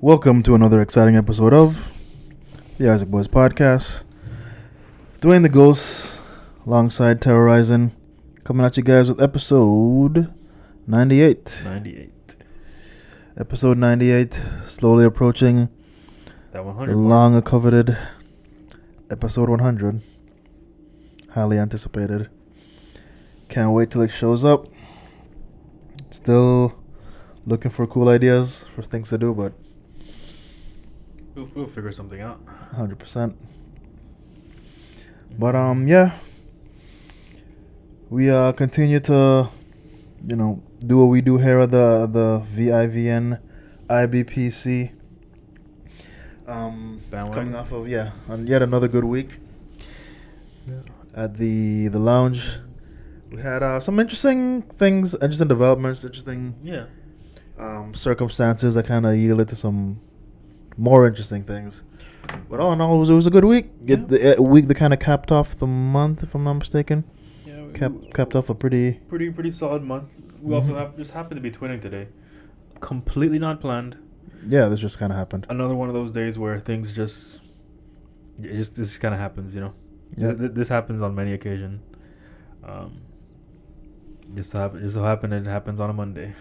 Welcome to another exciting episode of the Isaac Boys Podcast. Dwayne the Ghost, alongside Terrorizing, coming at you guys with episode 98. 98. Episode 98, slowly approaching That 100 the long coveted episode 100. Highly anticipated. Can't wait till it shows up. Still looking for cool ideas for things to do, but We'll, we'll figure something out. hundred percent. But um, yeah, we uh continue to, you know, do what we do here at the the VIVN IBPC. Um, Bandwagon. coming off of yeah, on yet another good week. At the the lounge. We had uh, some interesting things, interesting developments, interesting Yeah. um, circumstances that kind of yielded to some more interesting things. But all in all, it was, it was a good week. Yeah. It, the uh, week that kind of capped off the month, if I'm not mistaken. Yeah. we- Capped capped off a pretty. Pretty pretty solid month. We also Mhm. have just happened to be twinning today. Completely not planned. Yeah, this just kind of happened. Another one of those days where things just it just this kind of happens, you know. Yeah. Th- th- This happens on many occasions. Um, just so happen, just so happen it happens on a Monday.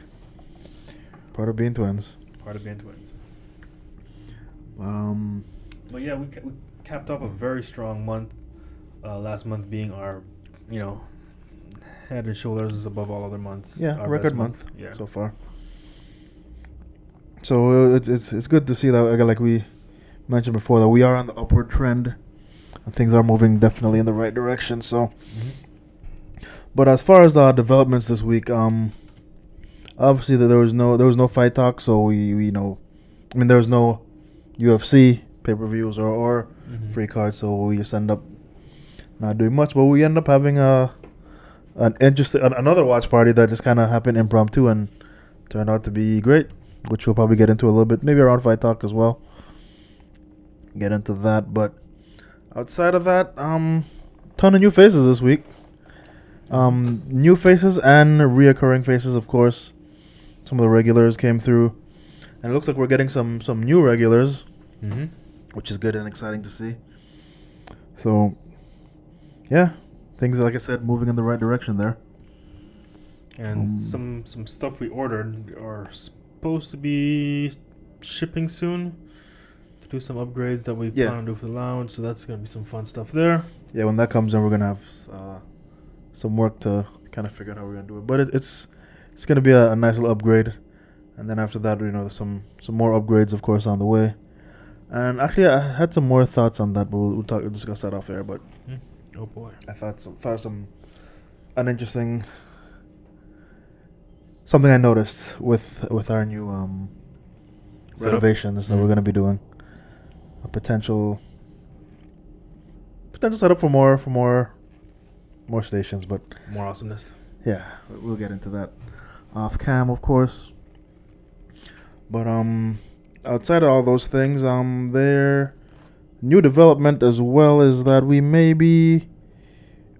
Part of being twins. Part of being twins. Um, But yeah, we, ca- we capped off a very strong month. Uh, last month being our, you know, head and shoulders above all other months. yeah, our record best month, Yeah. so far. So uh, it's it's it's good to see that again, like we mentioned before, that we are on the upward trend, things are moving definitely in the right direction. So. Mhm. But as far as the developments this week, um, obviously that there was no there was no fight talk, so we, we you know, I mean there was no UFC pay per views or or Mhm. free cards, so we just end up not doing much. But we end up having a an interesting an, another watch party that just kind of happened impromptu and turned out to be great, which we'll probably get into a little bit, maybe around fight talk as well. Get into that, but outside of that, um, ton of new faces this week. Um, new faces and reoccurring faces, of course. Some of the regulars came through, and it looks like we're getting some some new regulars, Mhm. which is good and exciting to see. So, yeah, things like I said, moving in the right direction there. And Um, some some stuff we ordered are supposed to be shipping soon. Do some upgrades that we Yeah. plan on do for the lounge, so that's gonna be some fun stuff there. Yeah, when that comes in, we're gonna have uh, some work to kind of figure out how we're gonna do it. But it, it's it's gonna be a, a nice little upgrade, and then after that, you know, some some more upgrades, of course, on the way. And actually, I had some more thoughts on that, but we'll, we'll talk we'll discuss that off air. But Oh boy. I thought some thought some uninteresting something I noticed with with our new um, Setup? renovations that we're Mm. gonna be doing. A potential potential setup for more for more more stations, but More awesomeness. yeah, we- we'll get into that off cam, of course. But um, outside of all those things, um, there new development as well is that we may be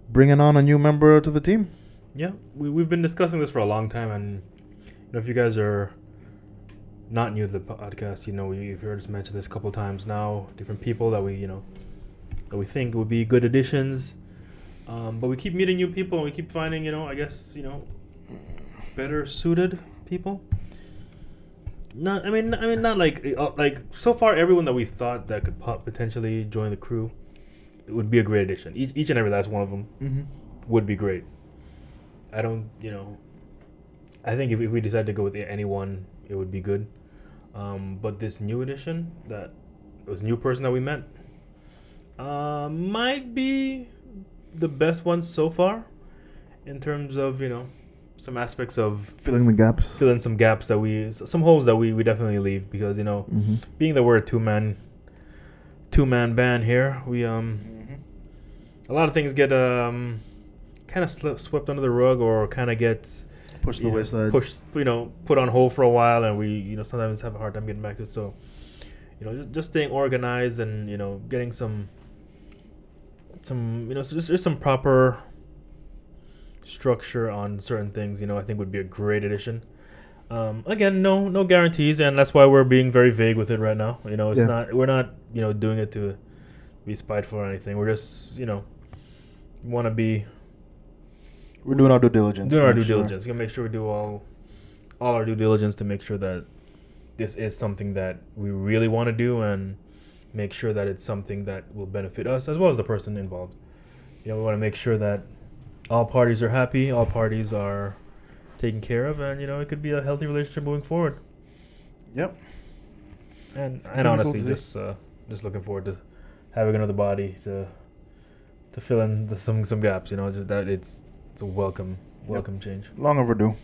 bringing on a new member to the team. Yeah, we we've been discussing this for a long time, and you know, if you guys are not new to the podcast, you know, you've heard us mention this a couple times now. Different people that we, you know, that we think would be good additions. Um, but we keep meeting new people, and we keep finding, you know, I guess, you know, better suited people. Not, I mean, I mean, not like, uh, like so far, everyone that we thought that could po- potentially join the crew, it would be a great addition. Each, each and every last one of them Mm-hmm. would be great. I don't, you know, I think if, if we decide to go with anyone, it would be good. Um, but this new edition, that was new person that we met, uh, might be the best one so far in terms of, you know, some aspects of Filling the gaps. filling some gaps that we, some holes that we, we definitely leave because, you know, Mm-hmm. being that we're a two man, two man band here, we, um, a lot of things get um kind of sl- swept under the rug or kind of gets Push the know, wayside. pushed you know put on hold for a while and we you know sometimes have a hard time getting back to it. So you know just, just staying organized and you know getting some some you know so just, just some proper structure on certain things you know i think would be a great addition. Um, again no no guarantees and that's why we're being very vague with it right now. You know it's Yeah. not we're not you know doing it to be spiteful or anything. We're just you know want to be We're doing our due diligence. doing our due sure. diligence gonna make sure we do all all our due diligence to make sure that this is something that we really want to do and make sure that it's something that will benefit us as well as the person involved you know we want to make sure that all parties are happy all parties are taken care of and you know it could be a healthy relationship moving forward Yep. and Sounds and pretty cool honestly just uh just looking forward to having another body to to fill in the, some some gaps you know just that it's it's a welcome welcome change Long overdue.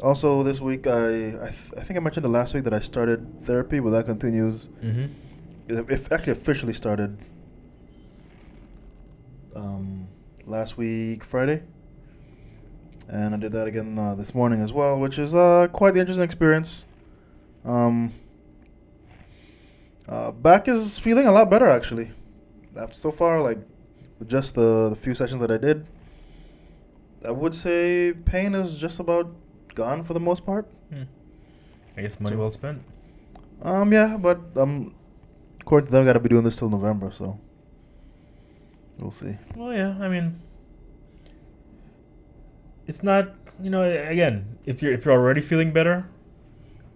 Also, this week I I, th- I think I mentioned the last week that I started therapy, but that continues. mm-hmm actually officially started um, last week Friday, and I did that again uh, this morning as well, which is uh, quite the interesting experience. Um, uh, back is feeling a lot better actually. After so far, like just the the few sessions that I did, I would say pain is just about gone for the most part. Hmm. I guess money So- well spent. Um, yeah, but um, according to them, gotta be doing this till November, so we'll see. Well, yeah. I mean, it's not. You know, again, if you're if you're already feeling better,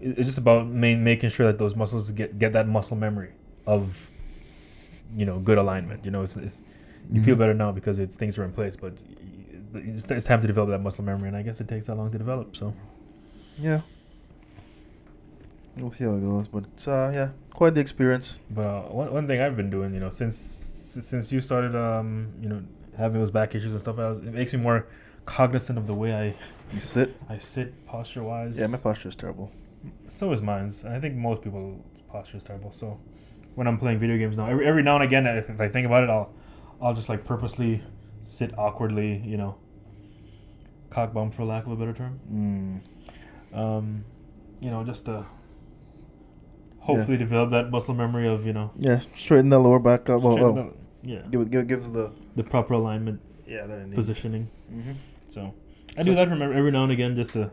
it's just about main, making sure that those muscles get get that muscle memory of, you know, good alignment. You know, it's, it's you feel Mhm. better now because it's things are in place, but it's, it's time to develop that muscle memory, and I guess it takes that long to develop. So. Yeah. We'll see how it goes, but it's uh, yeah, quite the experience. But uh, one, one thing I've been doing, you know, since since you started, um, you know, having those back issues and stuff, I was, it makes me more cognizant of the way I You sit. I sit posture wise. Yeah, my posture is terrible. So is mine's. And I think most people's posture is terrible. So when I'm playing video games now, every, every now and again, if, if I think about it, I'll I'll just like purposely sit awkwardly, you know, cock bump for lack of a better term. Mm. Um, you know, just to hopefully develop that muscle memory of you know. Yeah, straighten the lower back up. Well, well, the- yeah, give gives the the proper alignment, yeah that positioning. Mm-hmm. So I do that from every, every now and again just to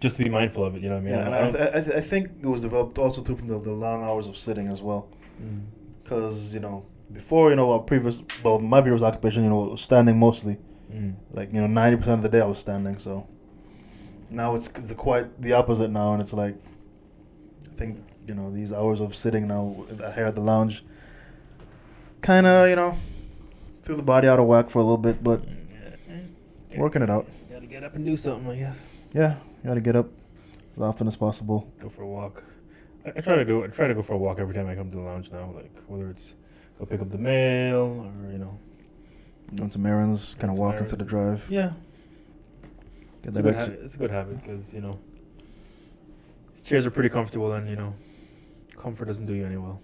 just to be mindful of it. You know what I mean? Yeah, and I I, I, th- I think it was developed also too from the, the long hours of sitting as well. Mm. Because you know, before you know, our previous well, my previous occupation, you know, was standing mostly. Mm. Like you know, ninety percent of the day I was standing. So now it's the quite the opposite now, and it's like I think you know these hours of sitting now uh, here at the lounge, kind of you know, threw the body out of whack for a little bit, but mm, Yeah. Eh. working it out. you Gotta get up and do something, I guess. Yeah, you got to get up as often as possible. Go for a walk. I, I try to do. I try to go for a walk every time I come to the lounge now. Like whether it's go pick up the mail or you know. Doing some errands, kind of Some walk into the drive. Yeah, Get it's a good habit. It's a good habit because you know. These chairs are pretty comfortable, and you know, comfort doesn't do you any well.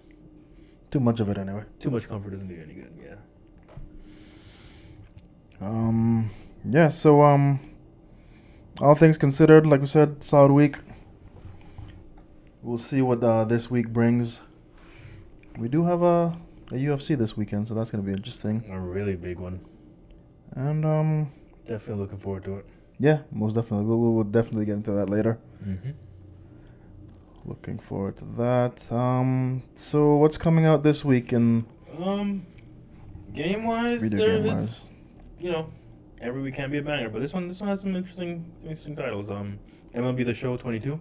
Too much of it anyway. Too much comfort doesn't do you any good. Yeah. Um, yeah. So um, all things considered, like we said, solid week. We'll see what uh, this week brings. We do have a, a UFC this weekend, so that's gonna be interesting. A really big one. And um, Definitely looking forward to it. yeah, most definitely. We'll, we'll definitely get into that later. Mm-hmm. Looking forward to that. Um, so what's coming out this week in Um, game wise, there game it's you know every week can't be a banger, but this one this one has some interesting interesting titles. Um, MLB The Show 22.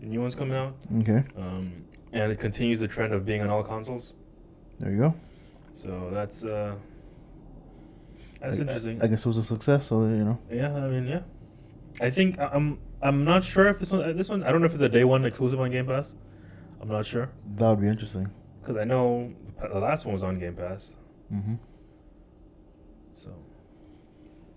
The new one's coming out. Okay, Um, and it continues the trend of being on all consoles. There you go. So that's uh, that's I- interesting. I guess it was a success, so you know. yeah, I mean, yeah. I think I- I'm I'm not sure if this one uh, this one I don't know if it's a day one exclusive on Game Pass. I'm not sure That would be interesting. because I know the last one was on Game Pass. Mm-hmm. So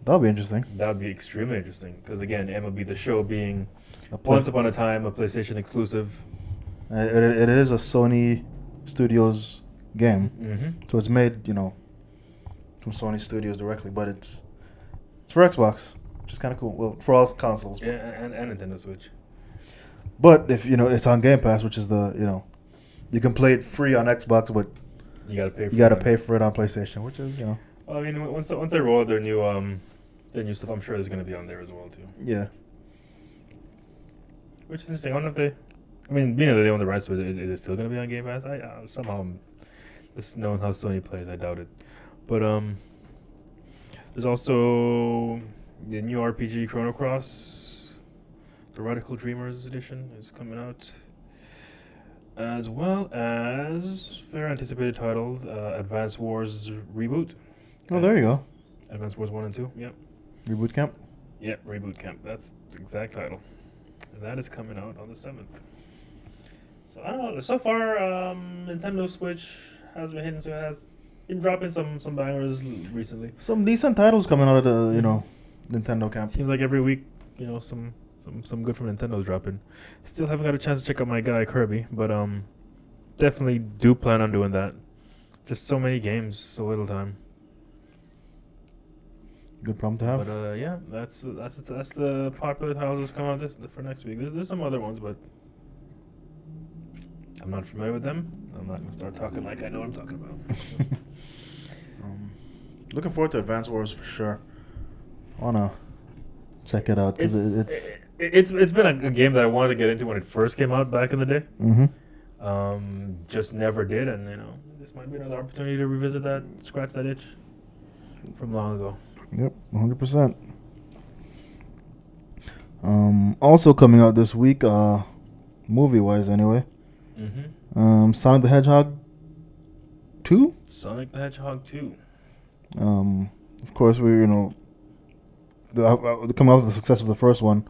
That would be interesting. that would be extremely interesting because again, MLB The Show being A play- once upon a time a PlayStation exclusive. Uh, It, it is a Sony Studios game, Mm-hmm. so it's made you know from Sony Studios directly, but it's it's for Xbox, which is kind of cool. Well, for all consoles. Yeah, and, and Nintendo Switch. But if you know it's on Game Pass, which is the you know you can play it free on Xbox, but You gotta pay. For you got to that. pay for it on PlayStation, which is you know Well, I mean, once once they roll out their new um, their new stuff, I'm sure there's gonna be on there as well too. yeah. Which is interesting. I wonder if they. I mean, being that they own the rights to it, is, is it still gonna be on Game Pass? I uh, somehow, just knowing how Sony plays, I doubt it. But um, there's also the new RPG Chrono Cross, the Radical Dreamers edition is coming out, as well as very anticipated title, uh, Advance Wars reboot. Oh, there you go. Advance Wars one and two. Yep. Reboot camp. Yep, Reboot Camp. That's the exact title. And that is coming out on the 7th. So I don't know. So far, um, Nintendo Switch has been hitting, so it has been dropping some, some bangers recently. Some decent titles coming out of the you know Nintendo camp. Seems like every week, you know, some, some, some good from Nintendo's dropping. Still haven't got a chance to check out my guy Kirby, but um, definitely do plan on doing that. Just so many games, so little time. Good problem to have. But uh, yeah, that's that's that's the popular titles that's coming out this for next week. There's there's some other ones, but I'm not familiar with them. I'm not gonna start talking like I know what I'm talking about. um, looking forward to Advance Wars for sure. Wanna check it out it's because it, it's. it- it's it's been a, a game that I wanted to get into when it first came out back in the day. Mm-hmm. Um, just never did, and you know this might be another opportunity to revisit that, scratch that itch from long ago. Yep, 100%. Um, also coming out this week, uh, movie wise anyway, Mm-hmm. Um, Sonic the Hedgehog 2. Sonic the Hedgehog 2. Um, of course, we, you know, the, uh, uh, coming out of the success of the first one.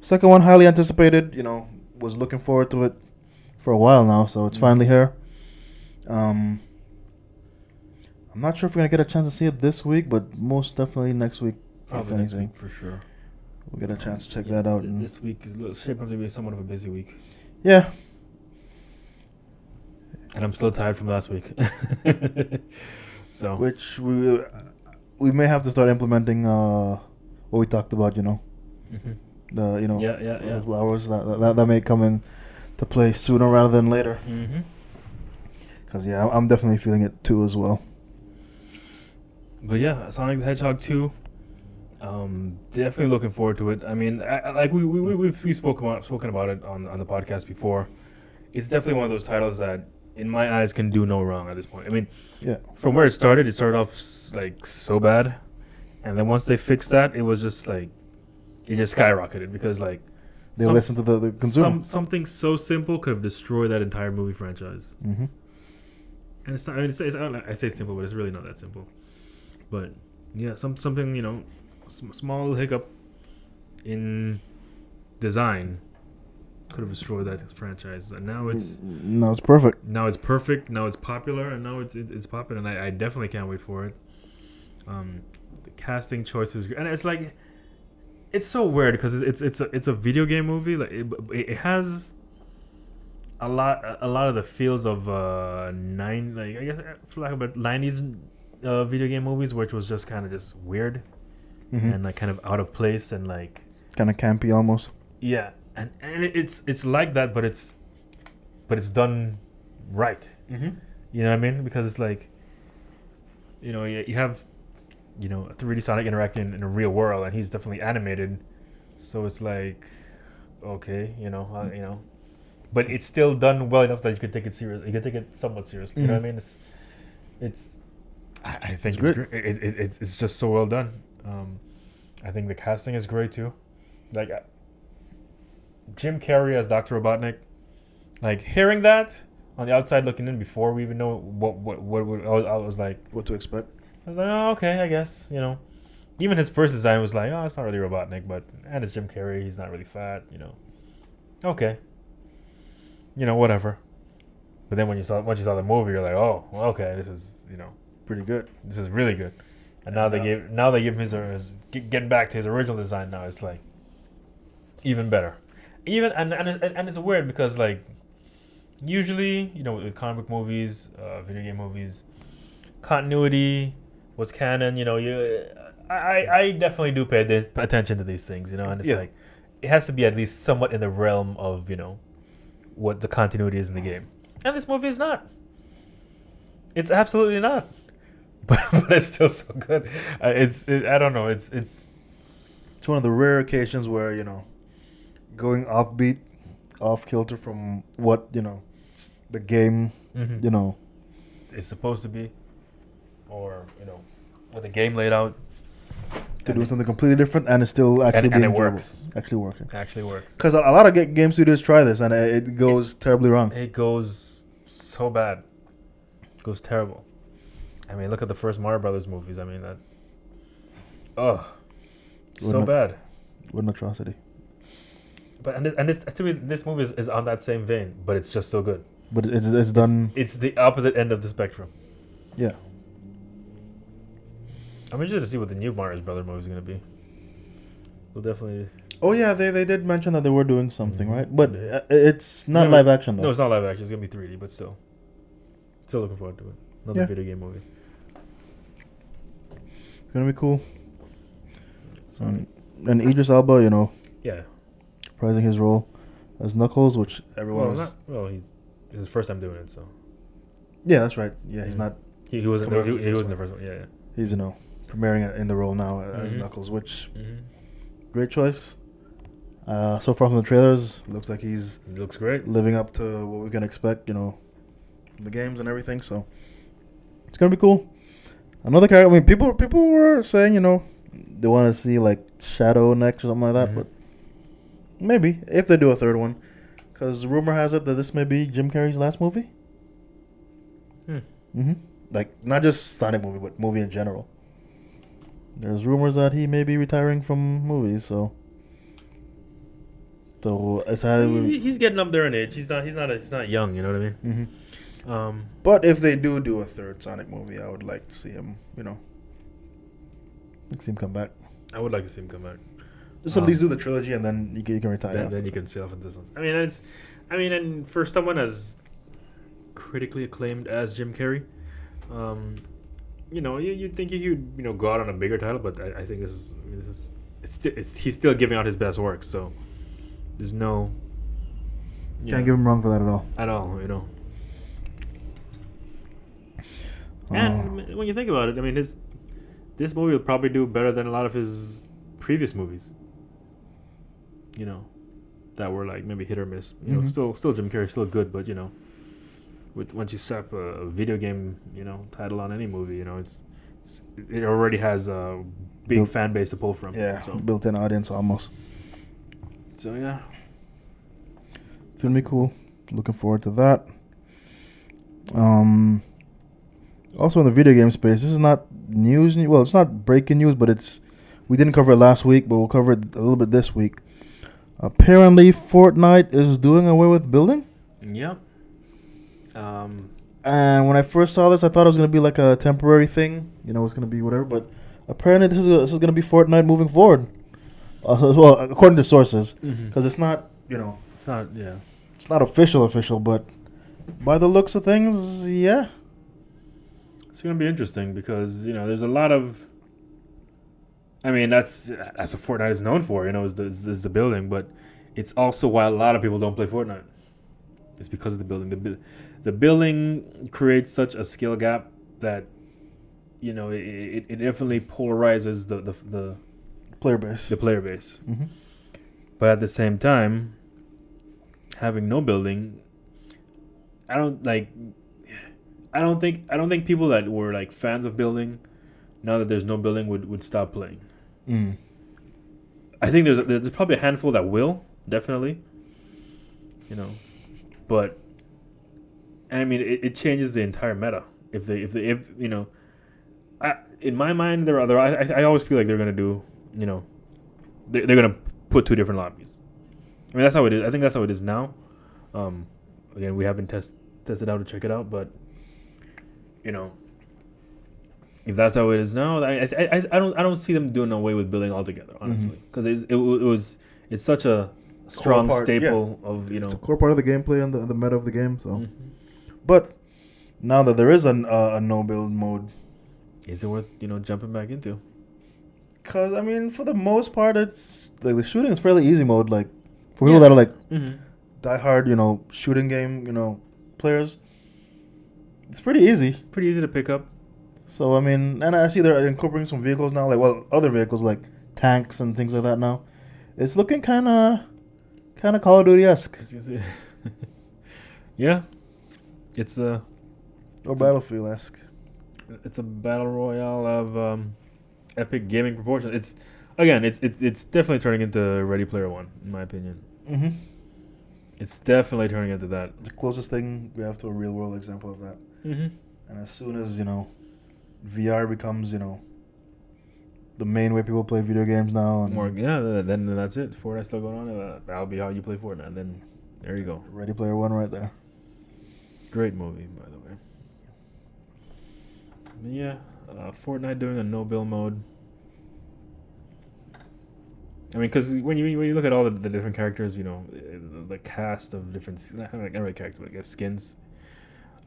Second one, highly anticipated, you know, was looking forward to it for a while now, so it's Mhm. finally here. Um, I'm not sure if we're going to get a chance to see it this week, but most definitely next week, Probably next anything. week for sure. We'll get a chance to check Yeah, that out. This week is shaping up to be somewhat of a busy week, yeah, and I'm still tired from last week. so which we we may have to start implementing uh, what we talked about. You know, Mhm. the you know Yeah, yeah, yeah. hours that, that that may come in to play sooner rather than later. Mhm. Because yeah, I'm definitely feeling it too as well. But yeah, Sonic the Hedgehog 2. Um, definitely looking forward to it. I mean, I, I- like we we we we've, we've spoken about spoken about it on on the podcast before. It's definitely one of those titles that, in my eyes, can do no wrong at this point. I mean, Yeah, from where it started, it started off like so bad, and then once they fixed that, it was just like it just skyrocketed because like they some- listen to the, the consumer. some something so simple could have destroyed that entire movie franchise. mm-hmm. And it's not. I mean, it's, it's, I, I say simple, but it's really not that simple. But yeah, some something you know, sm- small hiccup in design could have destroyed that franchise. And now it's no, it's perfect. now it's perfect. Now it's popular, and now it's it, it's popular. And I, I definitely can't wait for it. Um, the casting choices, and it's like, it's so weird because it's it's it's a, it's a video game movie. Like it, it has a lot a lot of the feels of uh nine like I guess for lack of a nineties uh, video game movies, which was just kind of just weird Mm-hmm. and like kind of out of place and like kind of campy almost. yeah, and and it's it's like that, but it's but it's done right. Mm-hmm. You know what I mean? Because it's like, you know, you, you have, you know, a 3D Sonic interacting in a real world, and he's definitely animated. So it's like, okay, you know, uh, you know, but it's still done well enough that you can take it serious. You can take it somewhat seriously. You know what I mean? It's, it's, I, I think It's it's, great. It, it, it's it's just so well done. Um, I think the casting is great too. Like, Jim Carrey as Doctor Robotnik. Like hearing that on the outside looking in before we even know what what what, what I, was, I was like What to expect? I was like oh okay I guess you know even his first design was like oh it's not really Robotnik but and it's Jim Carrey he's not really fat you know okay you know whatever but then when you saw once you saw the movie you're like oh well, okay this is you know Pretty good. this is really good and now they uh, Yeah. gave now they give him his, uh, his getting back to his original design now it's like even better even and and, and, it's weird because like usually you know with comic book movies uh, video game movies continuity what's canon you know you I, I definitely do pay atten- attention to these things you know and it's Yeah. like it has to be at least somewhat in the realm of you know what the continuity is in the game and this movie is not It's absolutely not. But, but it's still so good. Uh, it's it, I don't know. It's it's It's one of the rare occasions where you know, going offbeat, off kilter from what you know, the game. Mm-hmm. You know, it's supposed to be, or you know, with the game laid out, to do it- something completely different, and it's still actually and, and it enjoyable. works. Actually working. Actually works. Because a, a lot of ga- game studios try this, and it, it goes terribly wrong. It goes so bad. It goes terrible. I mean, look at the first Mario Brothers movies. I mean that. Oh, so bad. What an atrocity! But and this, and this to me, this movie is, is on that same vein, but it's just so good. But it's it's done. It's, it's the opposite end of the spectrum. Yeah. I'm interested to see what the new Mario Brother movie is going to be. We'll definitely. Oh yeah, they they did mention that they were doing something, Mhm. right? But uh, it's not No, live action though. No, it's not live action. It's going to be 3D, but still. Still looking forward to it. Another Yeah. video game movie. It's gonna be cool. And, and Idris Elba, you know, Yeah. Reprising his role as Knuckles, which everyone Well, was. not, well, he's it's his first time doing it, so yeah, that's right. Yeah, he's Mhm. not. he, he wasn't Come he, he wasn't the first one. Yeah, yeah. He's you know premiering it in the role now as Mhm. Knuckles, which Mm-hmm. great choice. Uh, so far from the trailers, looks like he's He looks great. living up to what we can expect, you know, the games and everything. So it's gonna be cool. Another character. I mean, people people were saying, you know, they want to see like Shadow next or something like that, Mhm. but maybe if they do a third one, because rumor has it that this may be Jim Carrey's last movie. Hmm. hmm Like not just Sonic movie, but movie in general. There's rumors that he may be retiring from movies, so. So it's how. He- he's getting up there in age. He's not. He's not. He's not young. You know what I mean? hmm Um. But if they do do a third Sonic movie, I would like to see him. You know, like see him come back. I would like to see him come back. Just at Um, least do the trilogy, and then you can, you can retire. Then, then you can sail off into this one. I mean, it's. I mean, and for someone as critically acclaimed as Jim Carrey, um, you know, you you think you would you know go out on a bigger title, but I, I think this is I mean, this is it's, it's he's still giving out his best work, so there's no. you Can't know, give him wrong for that at all. at all, you know. Uh, And when you think about it, I mean, his this movie will probably do better than a lot of his previous movies. You know, that were like maybe hit or miss. You know, Mhm. still still Jim Carrey, still good, but you know, with once you strap a, a video game, you know, title on any movie, you know, it's, it's it already has a big Built- fan base to pull from. yeah, So, built-in audience almost. so yeah. It's gonna be cool. Looking forward to that. Um. Also in the video game space, this is not news. Well, it's not breaking news, but it's we didn't cover it last week, but we'll cover it a little bit this week. Apparently, Fortnite is doing away with building. Yep. Um. And when I first saw this, I thought it was gonna be like a temporary thing. You know, it's gonna be whatever. But apparently, this is this is gonna be Fortnite moving forward. Uh, well, according to sources, because it's not you know It's not. Yeah. it's not official official, but by the looks of things, yeah. It's gonna be interesting because you know there's a lot of. I mean that's that's what Fortnite is known for. You know, is the is the building, but it's also why a lot of people don't play Fortnite. It's because of the building. The the building creates such a skill gap that you know it, it, it definitely polarizes the the, the Player base. the player base. hmm But at the same time, having no building, I don't like. I don't think I don't think people that were like fans of building, now that there's no building, would would stop playing. Mm. I think there's there's probably a handful that will definitely. You know, but I mean it, it changes the entire meta if they if they if you know, I in my mind there are other I I always feel like they're gonna do you know, they they're gonna put two different lobbies. I mean that's how it is. I think that's how it is now. Um, again we haven't test tested out to check it out, but you know. If that's how it is now, I, I, I, don't I don't see them doing away with building altogether, honestly, because it, it was it's such a strong part, yeah. staple of you know. It's a core part of the gameplay and the, the meta of the game. So, Mhm. but now that there is an, uh, a no build mode, Is it worth you know jumping back into? because I mean, for the most part, it's like the shooting is fairly easy mode. Like for people Yeah. that are like Mm-hmm. die hard, you know, shooting game, you know, players. it's pretty easy. Pretty easy to pick up. So I mean, and I see they're incorporating some vehicles now, like well, other vehicles like tanks and things like that now. It's looking kind of, kind of Call of Duty esque yeah, it's a or Battlefield esque. it's a battle royale of um, epic gaming proportions. It's again, it's it, it's definitely turning into Ready Player One, in my opinion. Mm-hmm. It's definitely turning into that. It's the closest thing we have to a real world example of that. Mm-hmm. And as soon as you know, VR becomes you know, the main way people play video games now, and More, yeah. Then, that's it. Fortnite's still going on. Uh, that'll be how you play Fortnite. Then there you go. Ready Player One right there. Great movie, by the way. But yeah, uh, Fortnite doing a no bill mode. I mean, because when you when you look at all the, the different characters, you know, uh, the cast of different not like not really characters, but I guess skins,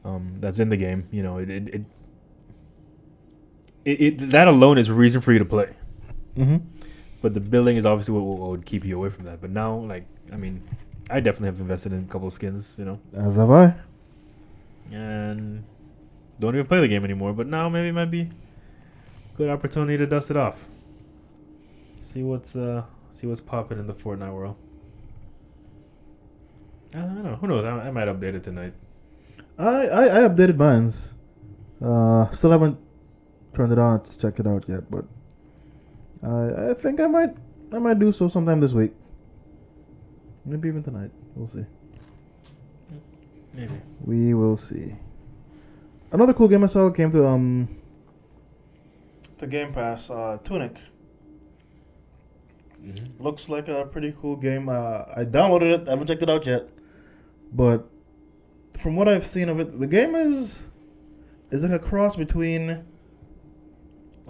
um, that's in the game. You know, it it, it it it that alone is a reason for you to play. Mm-hmm. But the building is obviously what, what would keep you away from that. But now, like, I mean, I definitely have invested in a couple of skins. You know. As have I. and don't even play the game anymore. But now maybe it might be good opportunity to dust it off. See what's uh see what's popping in the Fortnite world. I don't know. Who knows? I, I might update it tonight. I, I, I updated mine's. Uh, still haven't turned it on to check it out yet, but I I think I might I might do so sometime this week. Maybe even tonight. We'll see. Maybe. We will see. Another cool game I saw came to um the Game Pass, uh, Tunic. Mm-hmm. Looks like a pretty cool game. Uh, I downloaded it. I haven't checked it out yet, but from what I've seen of it, the game is is like a cross between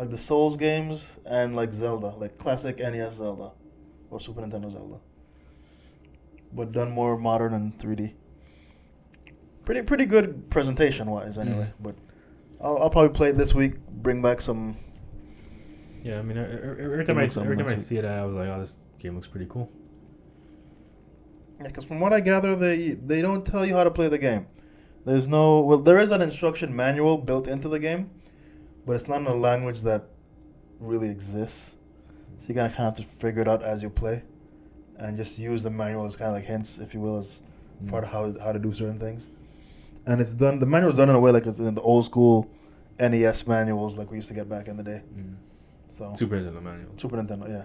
like the Souls games and like Zelda, like classic NES Zelda or Super Nintendo Zelda, but done more modern and 3D. Pretty pretty good presentation wise, mm. anyway. But I'll, I'll probably play it this week. Bring back some. Yeah, I mean, every time I every time I see it, I was like, oh, this game looks pretty cool. Yeah, because from what I gather, they they don't tell you how to play the game. There's no well, there is an instruction manual built into the game, but it's not in a language that really exists. So you kind of have to figure it out as you play, and just use the manual as kind of like hints, if you will, as far to how how to do certain things. And it's done. The manual's done in a way like it's in the old school NES manuals, like we used to get back in the day. Mm. So Super Nintendo manual. Super Nintendo, yeah.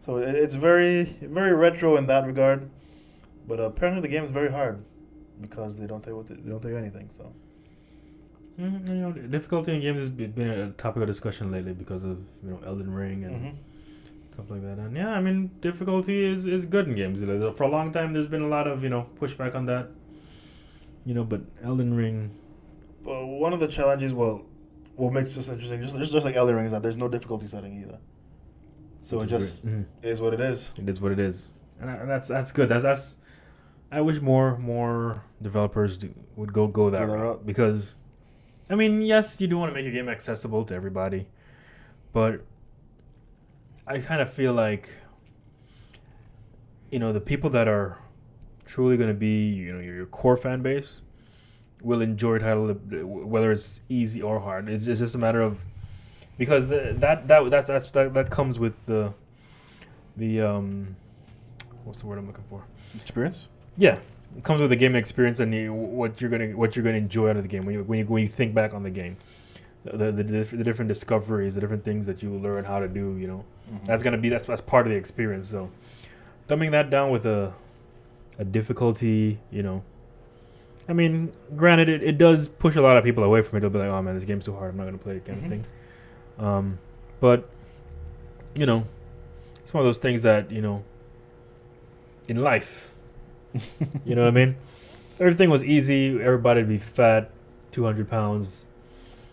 So it, it's very very retro in that regard, but apparently the game is very hard because they don't tell you what they don't tell you anything. So Mm, you know, difficulty in games has been a topic of discussion lately because of you know Elden Ring and Mhm. stuff like that. And yeah, I mean, difficulty is is good in games. For a long time, there's been a lot of you know pushback on that. You know, but Elden Ring, but one of the challenges, well, what makes this interesting, just just, just like Elden Ring, is that there's no difficulty setting either. So it which just. Mhm. is what it is. it is what it is, and, I, and that's that's good. That's that's. I wish more more developers do, would go go that Go that route. because, I mean, yes, you do want to make your game accessible to everybody, but I kind of feel like, you know, the people that are truly going to be, you know, your, your core fan base will enjoy title, whether it's easy or hard. It's, it's just a matter of because the, that that that's, that's that, that comes with the the um what's the word I'm looking for? Experience. Yeah, comes with the game experience and you, what you're gonna what you're gonna enjoy out of the game when you when you, when you think back on the game. The, the, the, diff- the different discoveries, the different things that you learn how to do, you know, Mhm. that's gonna be that's that's part of the experience. So, dumbing that down with a a difficulty, you know. I mean, granted, it, it does push a lot of people away from it. They'll be like, "Oh man, this game's too hard. I'm not gonna play it," kind Mhm. of thing. Um, but you know, it's one of those things that you know. In life, you know what I mean. Everything was easy, everybody'd be fat, two hundred pounds,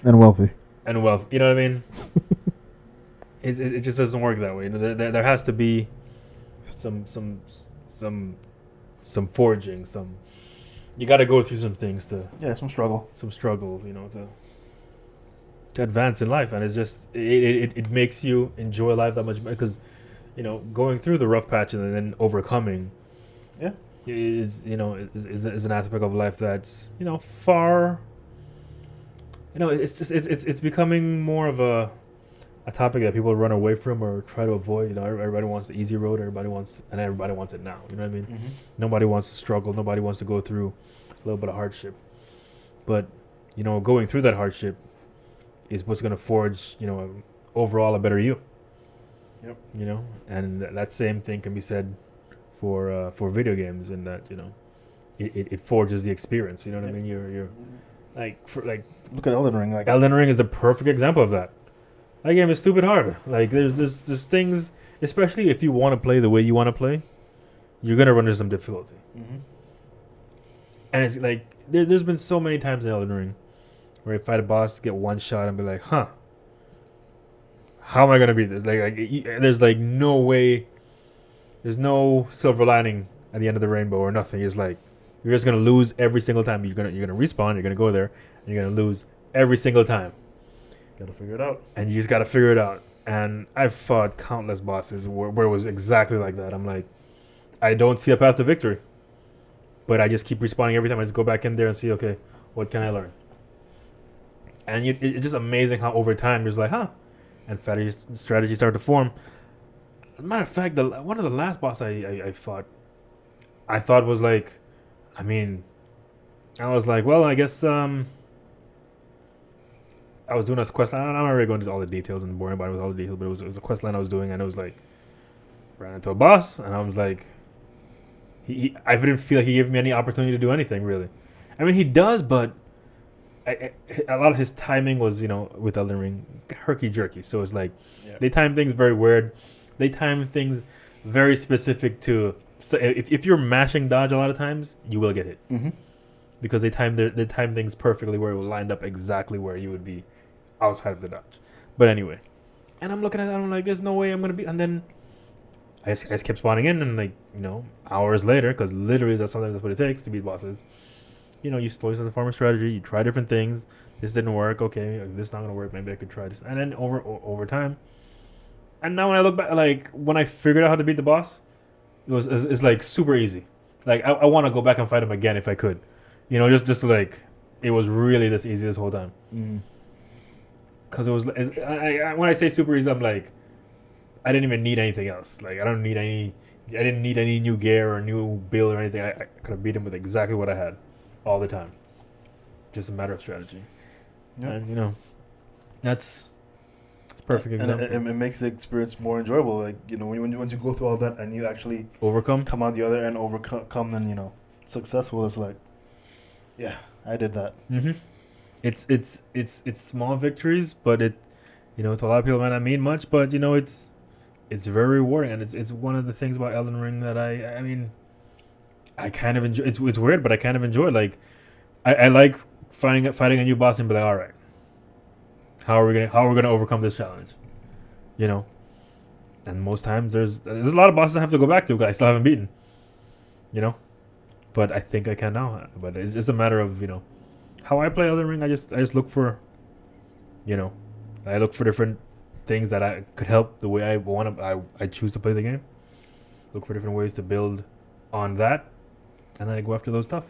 and wealthy. and wealth. You know what I mean? it, it, it just doesn't work that way. There, there, there has to be some some some some forging. Some you got to go through some things to Yeah, some struggle. some struggles. You know to to advance in life, and it's just it it, it, it makes you enjoy life that much better because you know going through the rough patch and then overcoming. Yeah. Is you know is, is, is an aspect of life that's you know far you know, it's just it's it's it's becoming more of a a topic that people run away from or try to avoid. You know, everybody wants the easy road. Everybody wants, and everybody wants it now. You know what I mean? Mm-hmm. Nobody wants to struggle. Nobody wants to go through a little bit of hardship. But you know, going through that hardship is what's going to forge, you know, overall a better you. Yep. You know, and th- that same thing can be said for uh, for video games, in that you know, it, it, it forges the experience. You know what Yep. I mean? You're you're like for like Look at Elden Ring. Like Elden Ring is the perfect example of that. That game is stupid hard. Like there's there's, there's things, especially if you want to play the way you want to play, you're gonna run into some difficulty. Mhm. And it's like there, there's been so many times in Elden Ring where I fight a boss, get one shot, and be like, huh, how am I gonna beat this? Like, like y- there's like no way, there's no silver lining at the end of the rainbow or nothing. It's like you're just gonna lose every single time. You're gonna you're gonna respawn. You're gonna go there, and you're gonna lose every single time. gotta figure it out. and you just got to figure it out. And I've fought countless bosses where, where it was exactly like that. I'm like, I don't see a path to victory, but I just keep respawning every time. I just go back in there and see, okay, what can I learn? And you, it- it's just amazing how over time you're just like, huh, and strategies strategies start to form. Matter of fact, the one of the last boss I, I, I fought, I thought was like, I mean, I was like, well, I guess um. I was doing this quest. I'm not really going into all the details and boring about it with all the details, but it was, it was a quest line I was doing, and it was like ran into a boss, and I was like, he, he I didn't feel like he gave me any opportunity to do anything really. I mean, he does, but I, I, a lot of his timing was, you know, with Elden Ring, herky jerky. So it's like Yeah. they time things very weird. They time things very specific to. So if, if you're mashing dodge a lot of times, you will get hit Mm-hmm. because they time their, they time things perfectly where it will lined up exactly where you would be outside of the dodge. But anyway, and I'm looking at it, I'm like, there's no way I'm gonna be. And then I just, I just kept spawning in, and like you know, hours later, because literally that's sometimes that's what it takes to beat bosses. You know, you slowly start to form a strategy. You try different things. This didn't work. Okay, this not gonna work. Maybe I could try this. And then over o- over time, and now when I look back, like when I figured out how to beat the boss, it was it's, it's like super easy. Like I, I want to go back and fight him again if I could. You know, just just like it was really this easy this whole time. Mm-hmm. Cause it was it's- I, I, when I say super easy, I'm like I didn't even need anything else. Like I don't need any. I didn't need any new gear or new build or anything. I, I could have beat him with exactly what I had, all the time. Just a matter of strategy. Yeah. And you know, that's perfect and example. it, it, it makes the experience more enjoyable. Like you know, when you, when you once you go through all that and you actually Overcome. come out the other end overcome, then you know, successful. It's like, yeah, I did that. Mm-hmm. It's it's it's it's small victories, but it, you know, to a lot of people it might not mean much, but you know, it's it's very rewarding, and it's it's one of the things about Elden Ring that I I mean, I kind of enjoy. It's it's weird, but I kind of enjoy. Like, I, I like fighting fighting a new boss and be like, all right, how are we gonna how are we gonna overcome this challenge? You know, and most times there's there's a lot of bosses I have to go back to. 'cause I still haven't beaten. You know, but I think I can now. But it's just a matter of you know how I play Elden Ring, I just I just look for, you know, I look for different things that I could help the way I want to. I I choose to play the game. Look for different ways to build on that, and then I go after those stuff.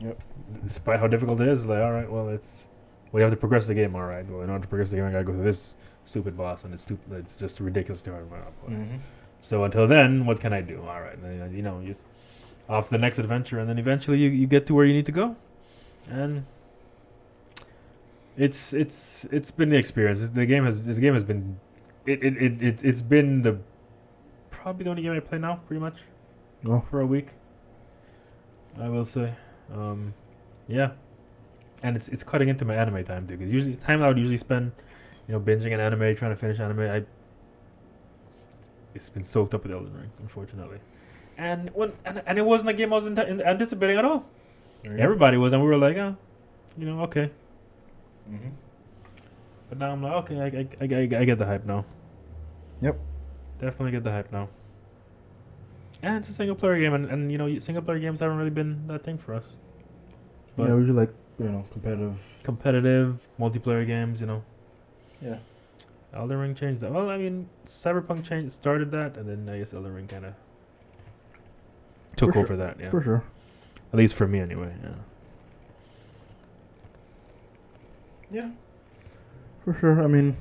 Yep. Despite how difficult it is, like all right, well it's, well you have to progress the game. All right, well in order to progress the game, I gotta go through this stupid boss, and it's stupid. It's just ridiculous to hard. Mm-hmm. So until then, what can I do? All right, then, you know, just off the next adventure, and then eventually you, you get to where you need to go, and it's it's it's been the experience. The game has this game has been it it, it it's it's been the probably the only game I play now, pretty much Oh. for a week. I will say, um, yeah, and it's it's cutting into my anime time too. Because usually time I would usually spend, you know, binging an anime, trying to finish anime. I it's been soaked up with Elden Ring, unfortunately. And when and, and it wasn't a game I was in- anticipating at all. Everybody was, and we were like, oh, you know, okay. Mm-hmm. But now I'm like, okay, I, I, I, I get the hype now. Yep. Definitely get the hype now. And it's a single player game, and, and you know, single player games haven't really been that thing for us. But yeah, we usually like you know competitive. competitive multiplayer games, you know. Yeah. Elden Ring changed that. Well, I mean, Cyberpunk changed started that, and then I guess Elden Ring kind of took For over sure. that. Yeah, For sure. at least for me anyway. Yeah. Yeah, for sure. I mean,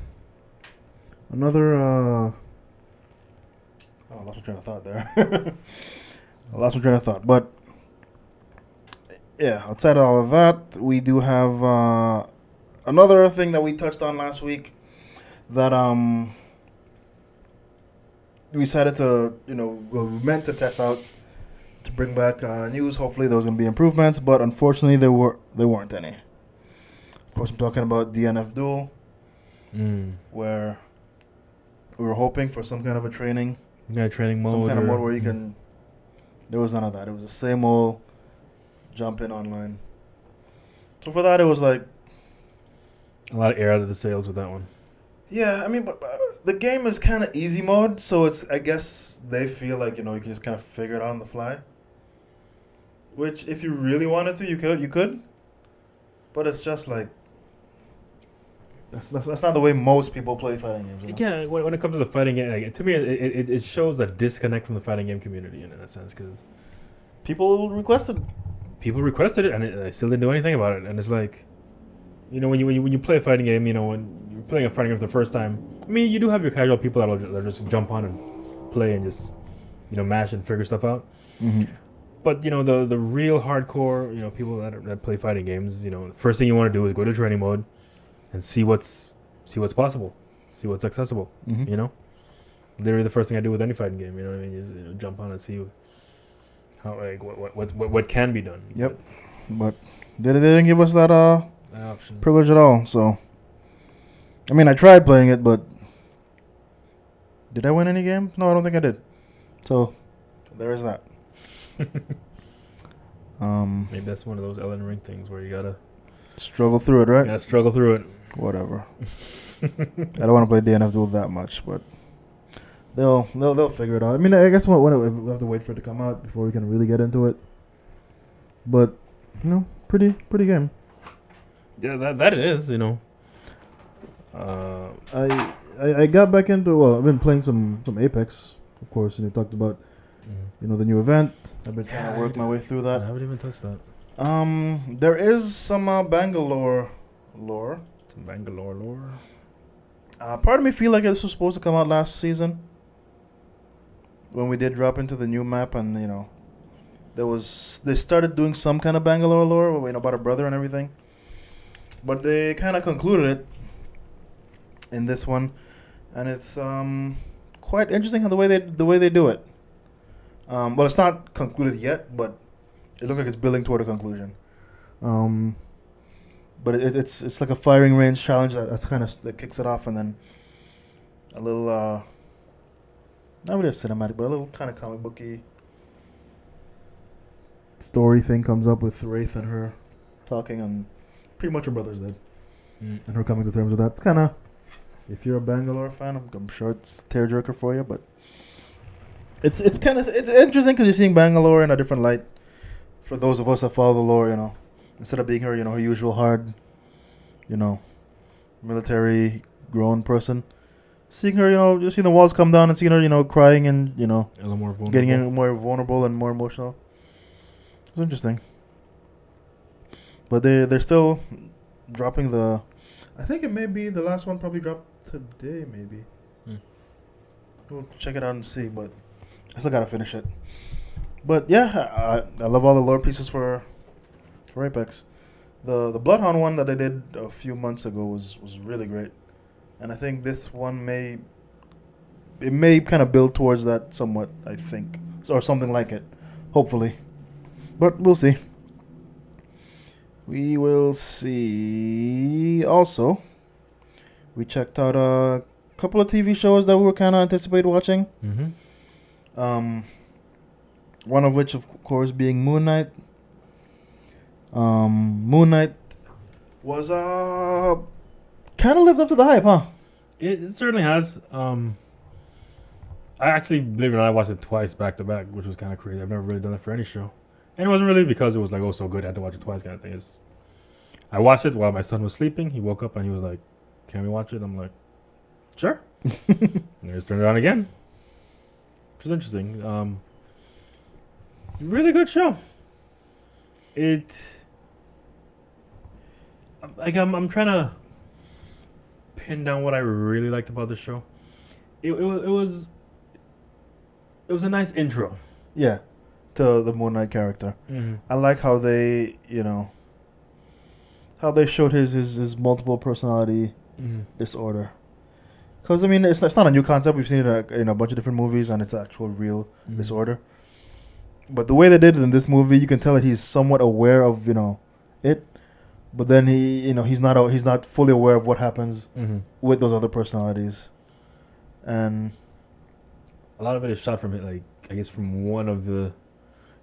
another. uh Oh, I lost my train of thought there. I lost my train of thought, but yeah. Outside of all of that, we do have uh another thing that we touched on last week that um we decided to you know we meant to test out to bring back uh, news. Hopefully, there was going to be improvements, but unfortunately, there were there weren't any. Of course, I'm talking about DNF Duel, Mm. where we were hoping for some kind of a training, Yeah, training mode. some kind of mode where you can. There was none of that. It was the same old jump in online. So for that, it was like, a lot of air out of the sails with that one. yeah, I mean, but, but the game is kind of easy mode, so it's I guess they feel like you know you can just kind of figure it out on the fly. Which, if you really wanted to, you could, you could. But it's just like that's that's, that's not the way most people play fighting games. You know? Yeah, when, when it comes to the fighting game, like, to me, it, it, it shows a disconnect from the fighting game community in, in a sense because People requested. People requested it and they still didn't do anything about it. And it's like, you know, when you, when you when you play a fighting game, you know, when you're playing a fighting game for the first time, I mean, you do have your casual people that'll, that'll just jump on and play and just, you know, mash and figure stuff out. Mm-hmm. But you know, the the real hardcore, you know, people that, that play fighting games, you know, the first thing you want to do is go to training mode and see what's see what's possible, see what's accessible. Mm-hmm. You know, literally the first thing I do with any fighting game. You know what I mean? Is you know, jump on and see how like what what what, what can be done. Yep. But they, they didn't give us that uh option. privilege at all. So, I mean, I tried playing it, but did I win any game? No, I don't think I did. So, there is that. um, Maybe that's one of those Elden Ring things where you gotta struggle through it, right? gotta struggle through it. Whatever. I don't want to play DNF Duel that much, but they'll they'll they'll figure it out. I mean, I guess when, when it, we have to wait for it to come out before we can really get into it. But you know, pretty pretty game. Yeah, that that it is. You know. Uh, I, I I got back into well, I've been playing some some Apex, of course, and you talked about you know the new event. I've been trying Yeah, to work my way through that. I haven't even touched that. Um, there is some uh, Bangalore lore. Some Bangalore lore. Uh, part of me feel like this was supposed to come out last season. When we did drop into the new map, and you know, there was they started doing some kind of Bangalore lore, you know, about a brother and everything. But they kind of concluded it in this one, and it's um quite interesting how the way they the way they do it. Um, well, it's not concluded yet, but it looks like it's building toward a conclusion. Um, but it, it's it's like a firing range challenge that, that's kind of that kicks it off, and then a little uh, not really a cinematic, but a little kind of comic booky story thing comes up with Wraith and her talking, and pretty much her brother's dead, Mm. and her coming to terms with that. It's kind of if you're a Bangalore fan, I'm, I'm sure it's a tearjerker for you, but it's it's kind of it's interesting because you're seeing Bangalore in a different light. For those of us that follow the lore, you know, instead of being her, you know, her usual hard, you know, military grown person, seeing her, you know, just seeing the walls come down and seeing her, you know, crying and you know, A little more vulnerable. getting in more vulnerable and more emotional. It's interesting. But they they're still dropping the. I think it may be the last one. Probably dropped today, maybe. Hmm. We'll check it out and see, but I still gotta finish it. But yeah, I, I love all the lore pieces for for Apex. The the Bloodhound one that I did a few months ago was was really great, and I think this one may it may kind of build towards that somewhat. I think, So- or something like it, hopefully. But we'll see. We will see. Also, we checked out a couple of TV shows that we were kind of anticipate watching. Mm-hmm. Um, one of which, of course, being Moon Knight. Um, Moon Knight was uh kind of lived up to the hype, huh? It, it certainly has. Um, I actually, believe it or not, I watched it twice back to back, which was kind of crazy. I've never really done that for any show, and it wasn't really because it was like oh so good. I had to watch it twice, kind of thing. It's, I watched it while my son was sleeping. He woke up and he was like, "Can we watch it?" I'm like, "Sure." and I just turned it on again, which was interesting. Um, really good show. It. like I'm, I'm trying to pin down what I really liked about the show. It, it was it was it was a nice intro. Yeah, to the Moon Knight character. Mm-hmm. I like how they, you know, how they showed his his, his multiple personality Mm-hmm. disorder. Because I mean, it's, it's not a new concept. We've seen it uh, in a bunch of different movies, and it's actual real Mm-hmm. disorder. But the way they did it in this movie, you can tell that he's somewhat aware of you know it, but then he you know he's not he's not fully aware of what happens Mm-hmm. with those other personalities, and A lot of it is shot from it, like I guess from one of the,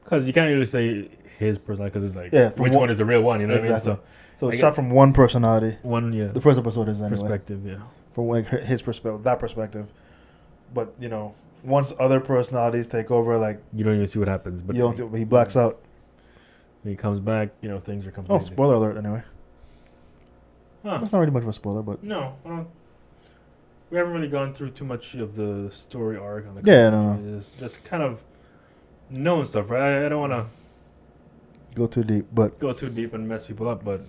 because you can't really say his personality because it's like Yeah, which one- one is the real one, you know Exactly. what so I it's get- shot from one personality. I mean? So one, yeah, The first episode is anyway perspective, yeah. from like his perspective, that perspective. But you know, once other personalities take over, like You don't even see what happens, but you don't, see, he blacks out. When he comes back, you know things are coming. Oh, spoiler alert! Anyway, Huh. that's not really much of a spoiler, but No, don't. We haven't really gone through too much of the story arc on the. Yeah, concept. no, It's just kind of known stuff, right? I, I don't want to go too deep. But go too deep and mess people up, but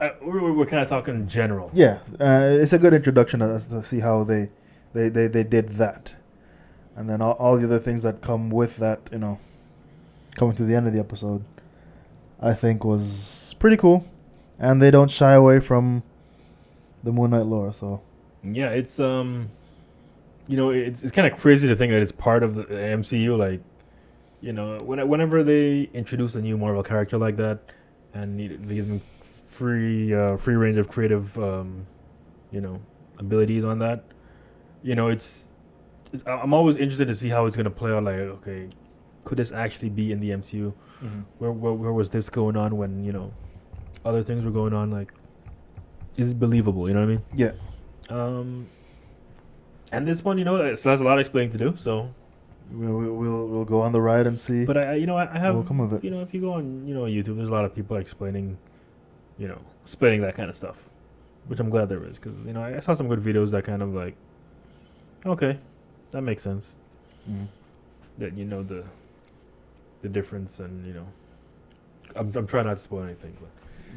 I, we're, we're kind of talking general. yeah, uh, it's a good introduction to, to see how they, they, they, they did that, and then all, all the other things that come with that, you know, coming to the end of the episode, I think was pretty cool, and they don't shy away from the Moon Knight lore. So Yeah, it's um, you know, it's it's kind of crazy to think that it's part of the MCU. Like, you know, when, whenever they introduce a new Marvel character like that, and they give them free uh, free range of creative, um, you know, abilities on that, you know, it's, it's I'm always interested to see how it's gonna play out. Like, okay, could this actually be in the MCU? Where where, where was this going on when you know, other things were going on? Like, is it believable? You know what I mean? yeah, Um, and this one, you know, it has a lot of explaining to do. So, we'll we'll, we'll, we'll go on the ride and see but I, you know, I, have, will come of it. you know, if you go on, you know, YouTube, there's a lot of people explaining, you know, explaining that kind of stuff, which I'm glad there is because you know I, I saw some good videos that kind of like, okay, that makes sense. Mm. That you know the, the difference and you know, I'm I'm trying not to spoil anything, but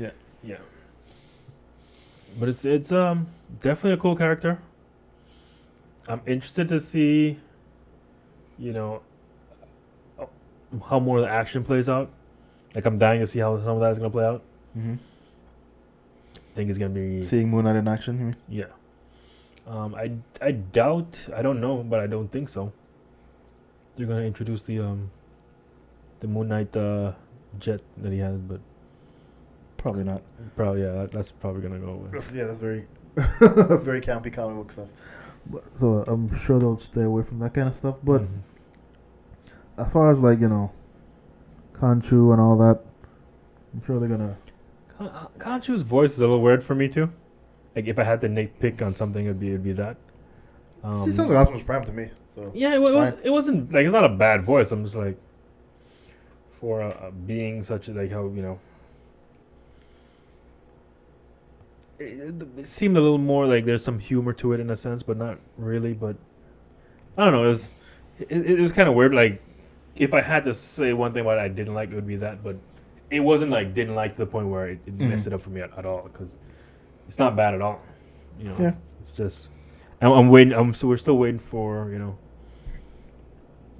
Yeah. yeah. But it's it's um definitely a cool character. I'm interested to see, you know, how more of the action plays out. Like I'm dying to see how some of that is gonna play out. mm-hmm. I think it's gonna be Seeing Moon Knight in action. you mean? yeah. Um, I I doubt I don't know, but I don't think so. They're gonna introduce the um, the Moon Knight uh jet that he has, but Probably not. probably yeah, that, that's probably gonna go away. Yeah, that's very that's very campy comic book stuff. But, so I'm sure they'll stay away from that kind of stuff. But Mhm. as far as like you know, Khonshu and all that, I'm sure they're gonna. Con- Khonshu's voice is a little weird for me too. Like if I had to nit pick on something, it'd be it'd be that. Um, he sounds like Optimus Prime to me. So Yeah, it, was, it wasn't like it's not a bad voice. I'm just like for a, a being such a, like how you know. It, it seemed a little more like there's some humor to it in a sense, but not really. But I don't know. It was it, it was kind of weird. Like if I had to say one thing about it I didn't like, it would be that. But it wasn't like didn't like to the point where it, it messed Mhm. it up for me at, at all. Because it's not bad at all. You know. Yeah. It's, it's just. I'm, I'm waiting. I'm so we're still waiting for you know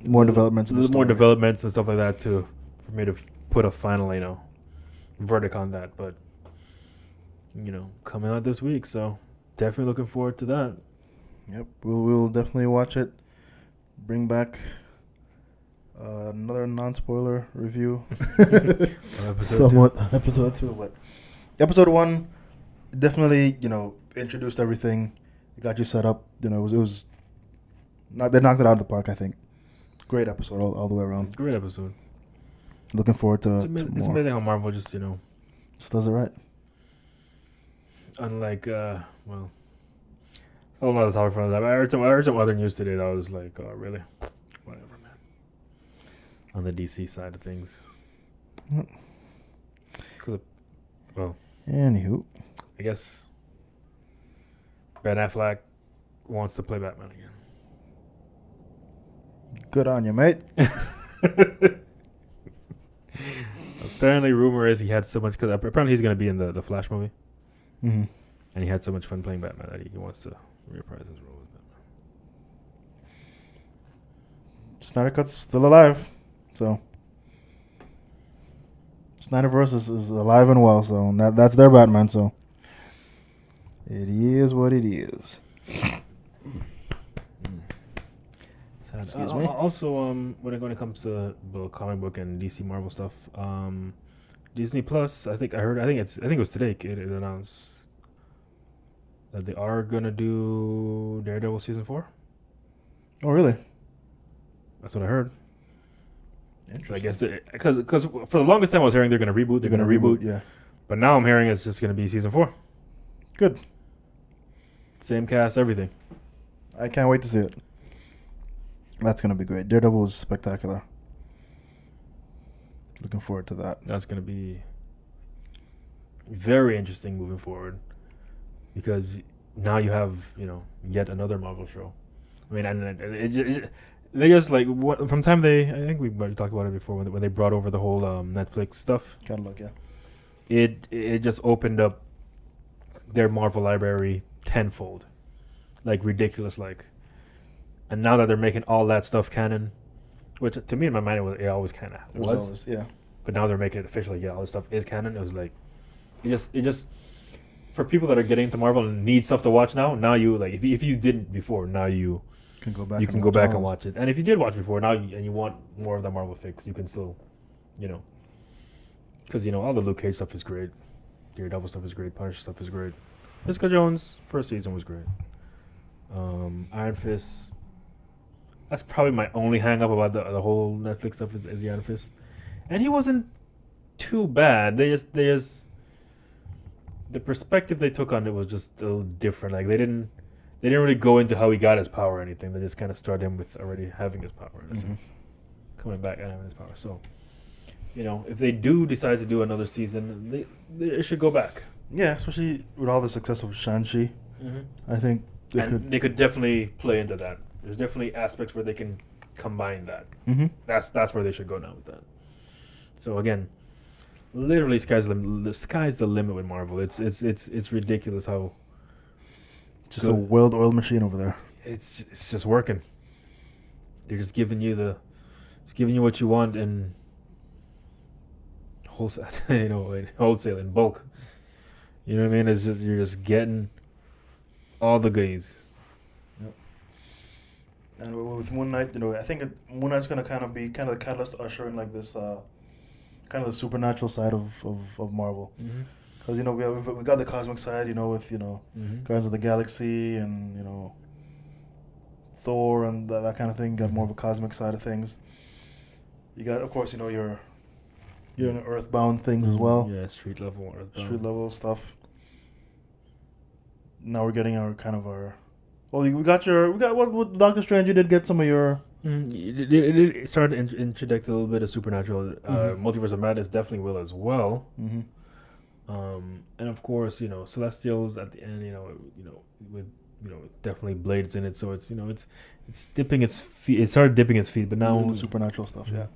more developments. in the little more developments and stuff like that to for me to put a final, you know, verdict on that. But you know, coming out this week, so definitely looking forward to that. Yep, we'll we'll definitely watch it. Bring back uh, another non-spoiler review. Episode Somewhat episode two, but episode one definitely you know introduced everything, it got you set up. You know, it was it was not they knocked it out of the park. I think great episode all, all the way around. Great episode. Looking forward to, It's, to amazing, it's more. amazing how Marvel just you know, Just does it right. unlike uh, well, don't know the topic for that. I heard some I heard some other news today that was like, oh really, whatever, man. On the DC side of things, Mm. Well, Anywho, I guess Ben Affleck wants to play Batman again. good on you, mate. apparently, rumor is he had so much because apparently he's gonna be in the the Flash movie, hmm and he had so much fun playing Batman that he wants to reprise his role. as Batman. Snyder Cut's still alive, so Snyderverse is, is alive and well. So that that's their Batman. So it is what it is. Sad. Excuse Uh, me? Also, um, when it when it comes to the comic book and DC Marvel stuff, um, Disney Plus, I think I heard, I think it's, I think it was today. It, it announced that they are gonna do Daredevil season four. Oh really? That's what I heard. So I guess because because for the longest time I was hearing they're gonna reboot, they're, gonna, reboot, Yeah. but now I'm hearing it's just gonna be season four. Good. Same cast, everything. I can't wait to see it. That's gonna be great. Daredevil was spectacular. Looking forward to that. That's gonna be very interesting moving forward because now you have you know yet another Marvel show. I mean, and it, it, it, they just like what, from time they I think we've talked about it before when they, when they brought over the whole um, Netflix stuff. Catalog, yeah. It it just opened up their Marvel library tenfold, like ridiculous like. And now that they're making all that stuff canon, which to me in my mind it, was, it always kind of was, was always, yeah. but now they're making it official. Like, yeah, all this stuff is canon. It was like, it just, it just, for people that are getting into Marvel and need stuff to watch now. Now you like, if you, if you didn't before, now you Can go back. you can go back and watch it. And if you did watch before, now you, and you want more of the Marvel fix, you can still, you know, because you know all the Luke Cage stuff is great, Daredevil stuff is great, Punisher stuff is great. Jessica Jones first season was great. Um, Iron Fist. That's probably my only hang up about the the whole Netflix stuff is, is the Fist, and he wasn't too bad. They just they just the perspective they took on it was just a little different. Like they didn't they didn't really go into how he got his power or anything. They just kind of started him with already having his power in a Mhm. sense, coming back and having his power. So, you know, if they do decide to do another season, they they should go back. Yeah, especially with all the success of Shang-Chi. I think they and could. they could definitely play into that. There's definitely aspects where they can combine that. hmm That's that's where they should go now with that. So again, literally sky's the the sky's the limit with Marvel. It's it's it's it's ridiculous how Just a Good. well-oiled machine over there. it's it's just working. They're just giving you the, it's giving you what you want in wholesale, you know, in wholesale in bulk. You know what I mean? It's just you're just getting all the goodies. And with Moon Knight, you know, I think it, Moon Knight's gonna kind of be kind of the catalyst to usher in like this, uh, kind of the supernatural side of, of, of Marvel. Mm-hmm. Because you know we have, we got the cosmic side, you know, with you know Mm-hmm. Guardians of the Galaxy and you know Thor and that, that kind of thing. Got more of a cosmic side of things. You got, of course, you know your your Earthbound things as well, Yeah, street level. Earthbound. street level stuff. Now we're getting our kind of our. Well, we got your we got what, what Doctor Strange. You did get some of your Mm, it, it, it- started to in- interject a little bit of supernatural. Uh, Mhm. Multiverse of Madness definitely will as well. hmm Um, and of course, you know, Celestials at the end, you know, you know, with you know, definitely Blade's in it, so it's you know, it's it's dipping its feet. It started dipping its feet, but now the supernatural stuff. Yeah.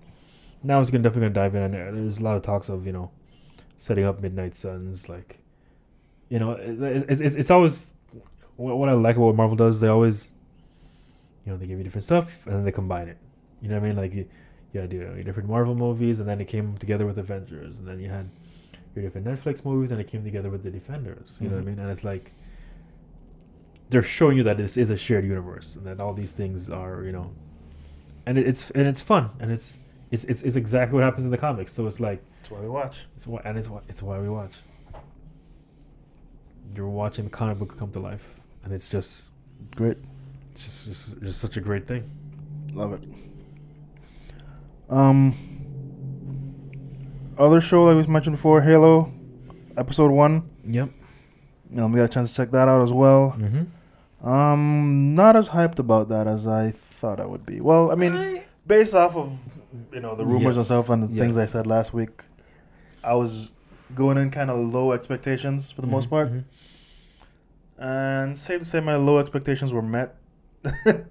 now it's gonna definitely gonna dive in. And there's a lot of talks of you know, setting up Midnight Suns, like, you know, it, it's it's, it's always what, what I like about what Marvel does. They always, you know, they give you different stuff and then they combine it. You know what I mean? Like, you, you had your, your different Marvel movies, and then it came together with Avengers, and then you had your different Netflix movies, and it came together with the Defenders. You know what I Mhm. mean? And it's like they're showing you that this is a shared universe, and that all these things are, you know, and it, it's and it's fun, and it's it's it's, it's exactly what happens in the comics. So it's like That's why we watch. it's why and it's why it's why we watch. You're watching the comic book come to life, and it's just Great. it's just just, just such a great thing. Love it. Um, other show like we mentioned before, Halo, episode one. Yep. You know, we got a chance to check that out as well. Mm-hmm. Um, not as hyped about that as I thought I would be. Well, I mean, based off of you know the rumors and stuff and the things I said last week, I was going in kind of low expectations for the most part, and safe to say my low expectations were met. That,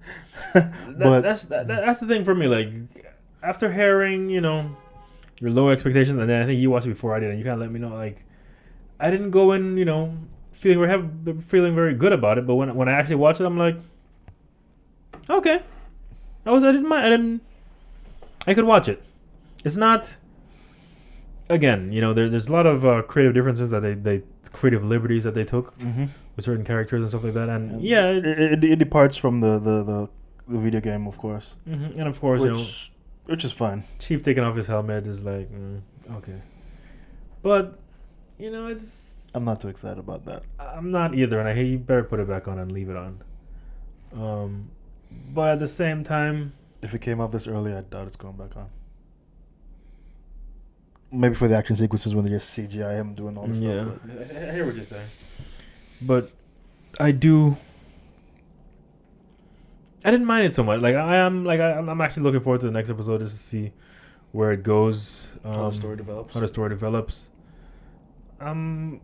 but that's that, that- that's the thing for me. Like after hearing, you know, your low expectations, and then I think you watched it before I did, and you kind of let me know like I didn't go in, you know, feeling or have feeling very good about it, but when when I actually watched it, I'm like, okay, I was I didn't mind, I didn't, I could watch it. It's not. Again, you know, there, there's a lot of uh, creative differences that they, they creative liberties that they took Mm-hmm. With certain characters and stuff like that, and yeah, it, it's, it, it departs from the, the, the, the video game, of course, mhm, and of course, which, you know, which is fine. Chief taking off his helmet is like, mm, okay, but you know, it's I'm not too excited about that. I'm not either, and I hate you better put it back on and leave it on. Um, but at the same time, If it came out this early, I doubt it's going back on. Maybe for the action sequences when they just CGI him doing all this yeah, stuff. but- I I hear what you're saying, but I do. I didn't mind it so much. Like I am, like I, I'm I'm actually looking forward to the next episode just to see where it goes. Um, how the story develops. how the story develops. Um.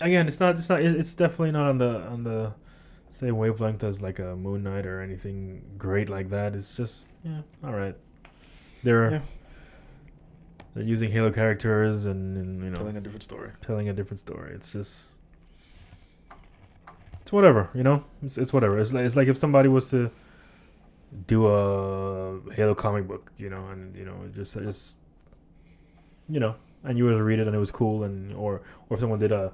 Again, it's not. It's not. It's definitely not on the on the same wavelength as like a Moon Knight or anything great like that. It's just yeah, all right. There. Are, Yeah. They're using Halo characters and, and you know telling a different story. telling a different story. It's just it's whatever, you know. It's it's whatever. It's like it's like if somebody was to do a Halo comic book, you know, and you know, just just you know, and you were to read it and it was cool, and or or if someone did a,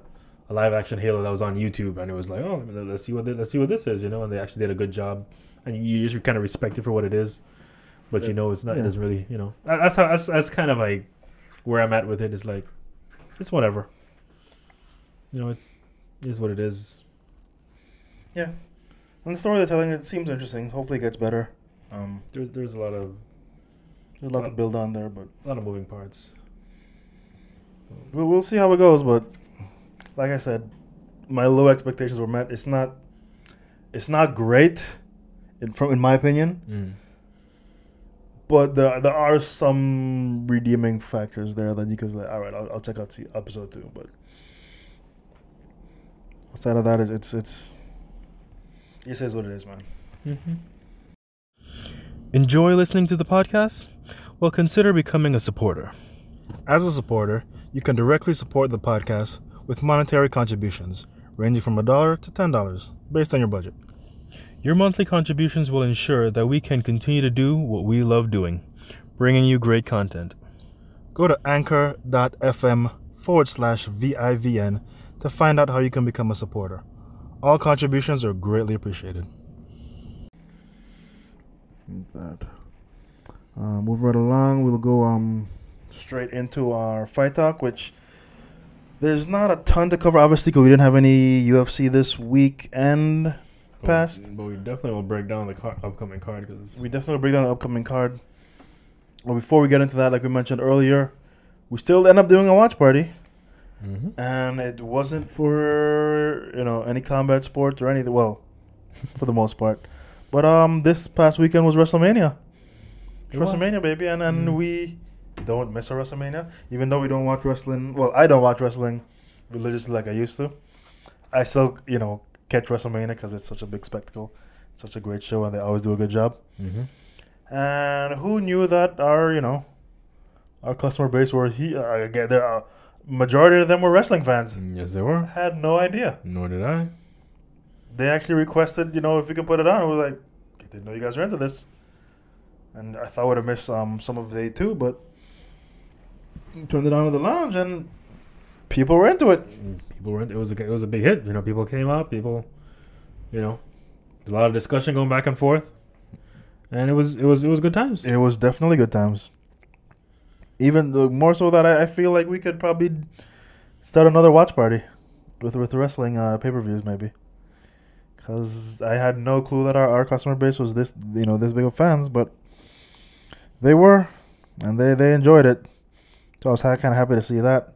a live action Halo that was on YouTube and it was like, oh, let's see what thi- let's see what this is, you know, and they actually did a good job, and you just kind of respect it for what it is, but you know, it's not. It doesn't really, you know, that's how that's that's kind of like where I'm at with it. Is like it's whatever. You know, it's it is what it is. Yeah, and the story they're telling, it seems interesting. Hopefully, it gets better. Um, There's there's a lot of there's a lot to Uh, build on there, but a lot of moving parts. we'll, we'll see how it goes. But like I said, my low expectations were met. It's not, it's not great, in from in my opinion. Mm. But there there are some redeeming factors there that you could like, all right, I'll, I'll check out see episode two. But outside of that, it's it's it's it is what it is, man. Mm-hmm. Enjoy listening to the podcast? Well, consider becoming a supporter. As a supporter, you can directly support the podcast with monetary contributions ranging from a dollar to $10 based on your budget. Your monthly contributions will ensure that we can continue to do what we love doing, bringing you great content. Go to anchor.fm forward slash VIVN to find out how you can become a supporter. All contributions are greatly appreciated. that. Uh, move right along. We'll go um straight into our fight talk, which there's not a ton to cover, obviously, because we didn't have any UFC this weekend. Passed. But, we definitely will break down the car- upcoming card because We definitely break down the upcoming card. But before we get into that, like we mentioned earlier, we still end up doing a watch party, mm-hmm. and it wasn't for you know any combat sport or anything. Well, for the most part, but um, this past weekend was WrestleMania. It was. WrestleMania, baby, and and Mm. we don't miss a WrestleMania, even though we don't watch wrestling. Well, I don't watch wrestling religiously like I used to. I still, you know, catch WrestleMania because it's such a big spectacle, such a great show, and they always do a good job. Mm-hmm. And who knew that our, you know, our customer base were he uh, again, there are majority of them were wrestling fans. Yes, they were. Had no idea. Nor did I. They actually requested, you know, if we could put it on. We were like, I didn't know you guys were into this. And I thought we'd have missed um, some of day two, but turned it on in the lounge and people were into it. People were. It was a. It was a big hit. You know, people came up. People, you know, a lot of discussion going back and forth, and it was. It was. It was good times. It was definitely good times. Even more so that I, I feel like we could probably start another watch party with with wrestling uh, pay per views maybe. Cause I had no clue that our, our customer base was this you know this big of fans, but they were, and they they enjoyed it. So I was kind of happy to see that.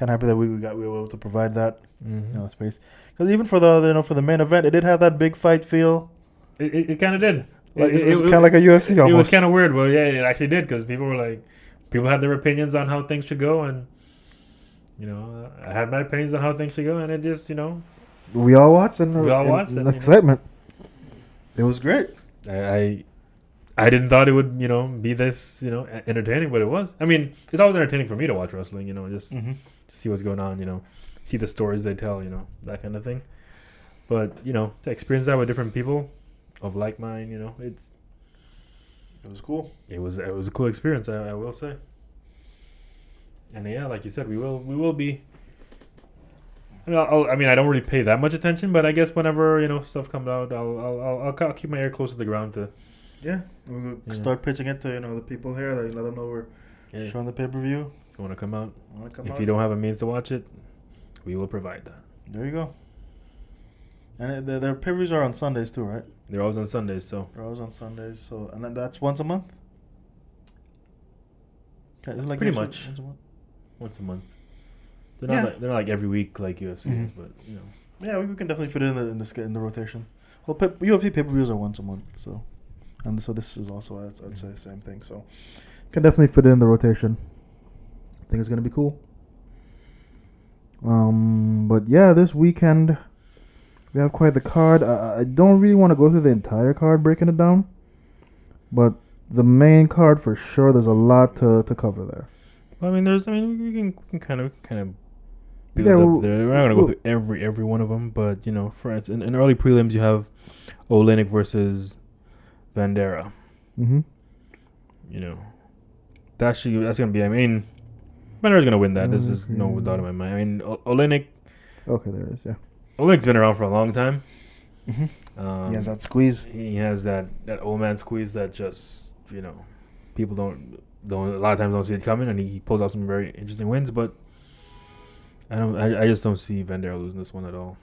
Kind of happy that we, we got we were able to provide that Mm-hmm. you know space. Because even for the you know for the main event, it did have that big fight feel. It, it, it kind of did. Like it, it, was kind of like a UFC It almost. was kind of weird, but yeah, it actually did because people were like, people had their opinions on how things should go, and you know, I had my opinions on how things should go, and it just, you know, We all watched and We all watched it, and you know. excitement. It was great. I, I, I didn't thought it would, you know, be this, you know, entertaining, but it was. I mean, it's always entertaining for me to watch wrestling, you know, just Mm-hmm. See what's going on, you know, see the stories they tell, you know, that kind of thing. But you know, to experience that with different people of like mind, you know, it's It was cool. it was it was a cool experience, I, I will say. And yeah, like you said, we will we will be. I mean, I'll, I mean, I don't really pay that much attention, but I guess whenever you know stuff comes out, I'll I'll I'll, I'll, keep my ear close to the ground to Yeah, we'll Yeah. start pitching it to you know the people here. Let them know we're yeah, showing the pay per view. You want to come out. Want to come if out? you don't have a means to watch it, we will provide that. there you go. And it, their, their pay per views are on Sundays too, right? They're always on Sundays, so They're always on Sundays. So and then that's once a month. Okay, is it like Pretty much. once a month? once a month. They're not Yeah. like, they're not like every week like UFC, is, Mhm. but you know. Yeah, we, we can definitely fit it in the in the, in the rotation. Well, pay, UFC pay per views are once a month, so and so this is also I'd, I'd say the same thing. So can definitely fit it in the rotation. I think it's gonna be cool. Um, but yeah, this weekend we have quite the card. I, I don't really want to go through the entire card, breaking it down, but the main card for sure. There's a lot to, to cover there. Well, I mean, there's. I mean, we can, we can kind of kind of build Yeah, up well- there. We're not gonna go through every every one of them, but you know, for instance, in, in early prelims, you have Oleinik versus Vanderaa. Mm-hmm. You know, that's that's gonna be. I mean, Vanderaa's gonna win that. This is no doubt in my mind. I mean, o- Oleinik Okay, there is. Yeah. Oleinik's been around for a long time. Mm-hmm. Um, he has that squeeze. he has that that old man squeeze that just you know people don't don't a lot of times don't see it coming and he pulls out some very interesting wins but I don't I, I just don't see Vanderaa losing this one at all.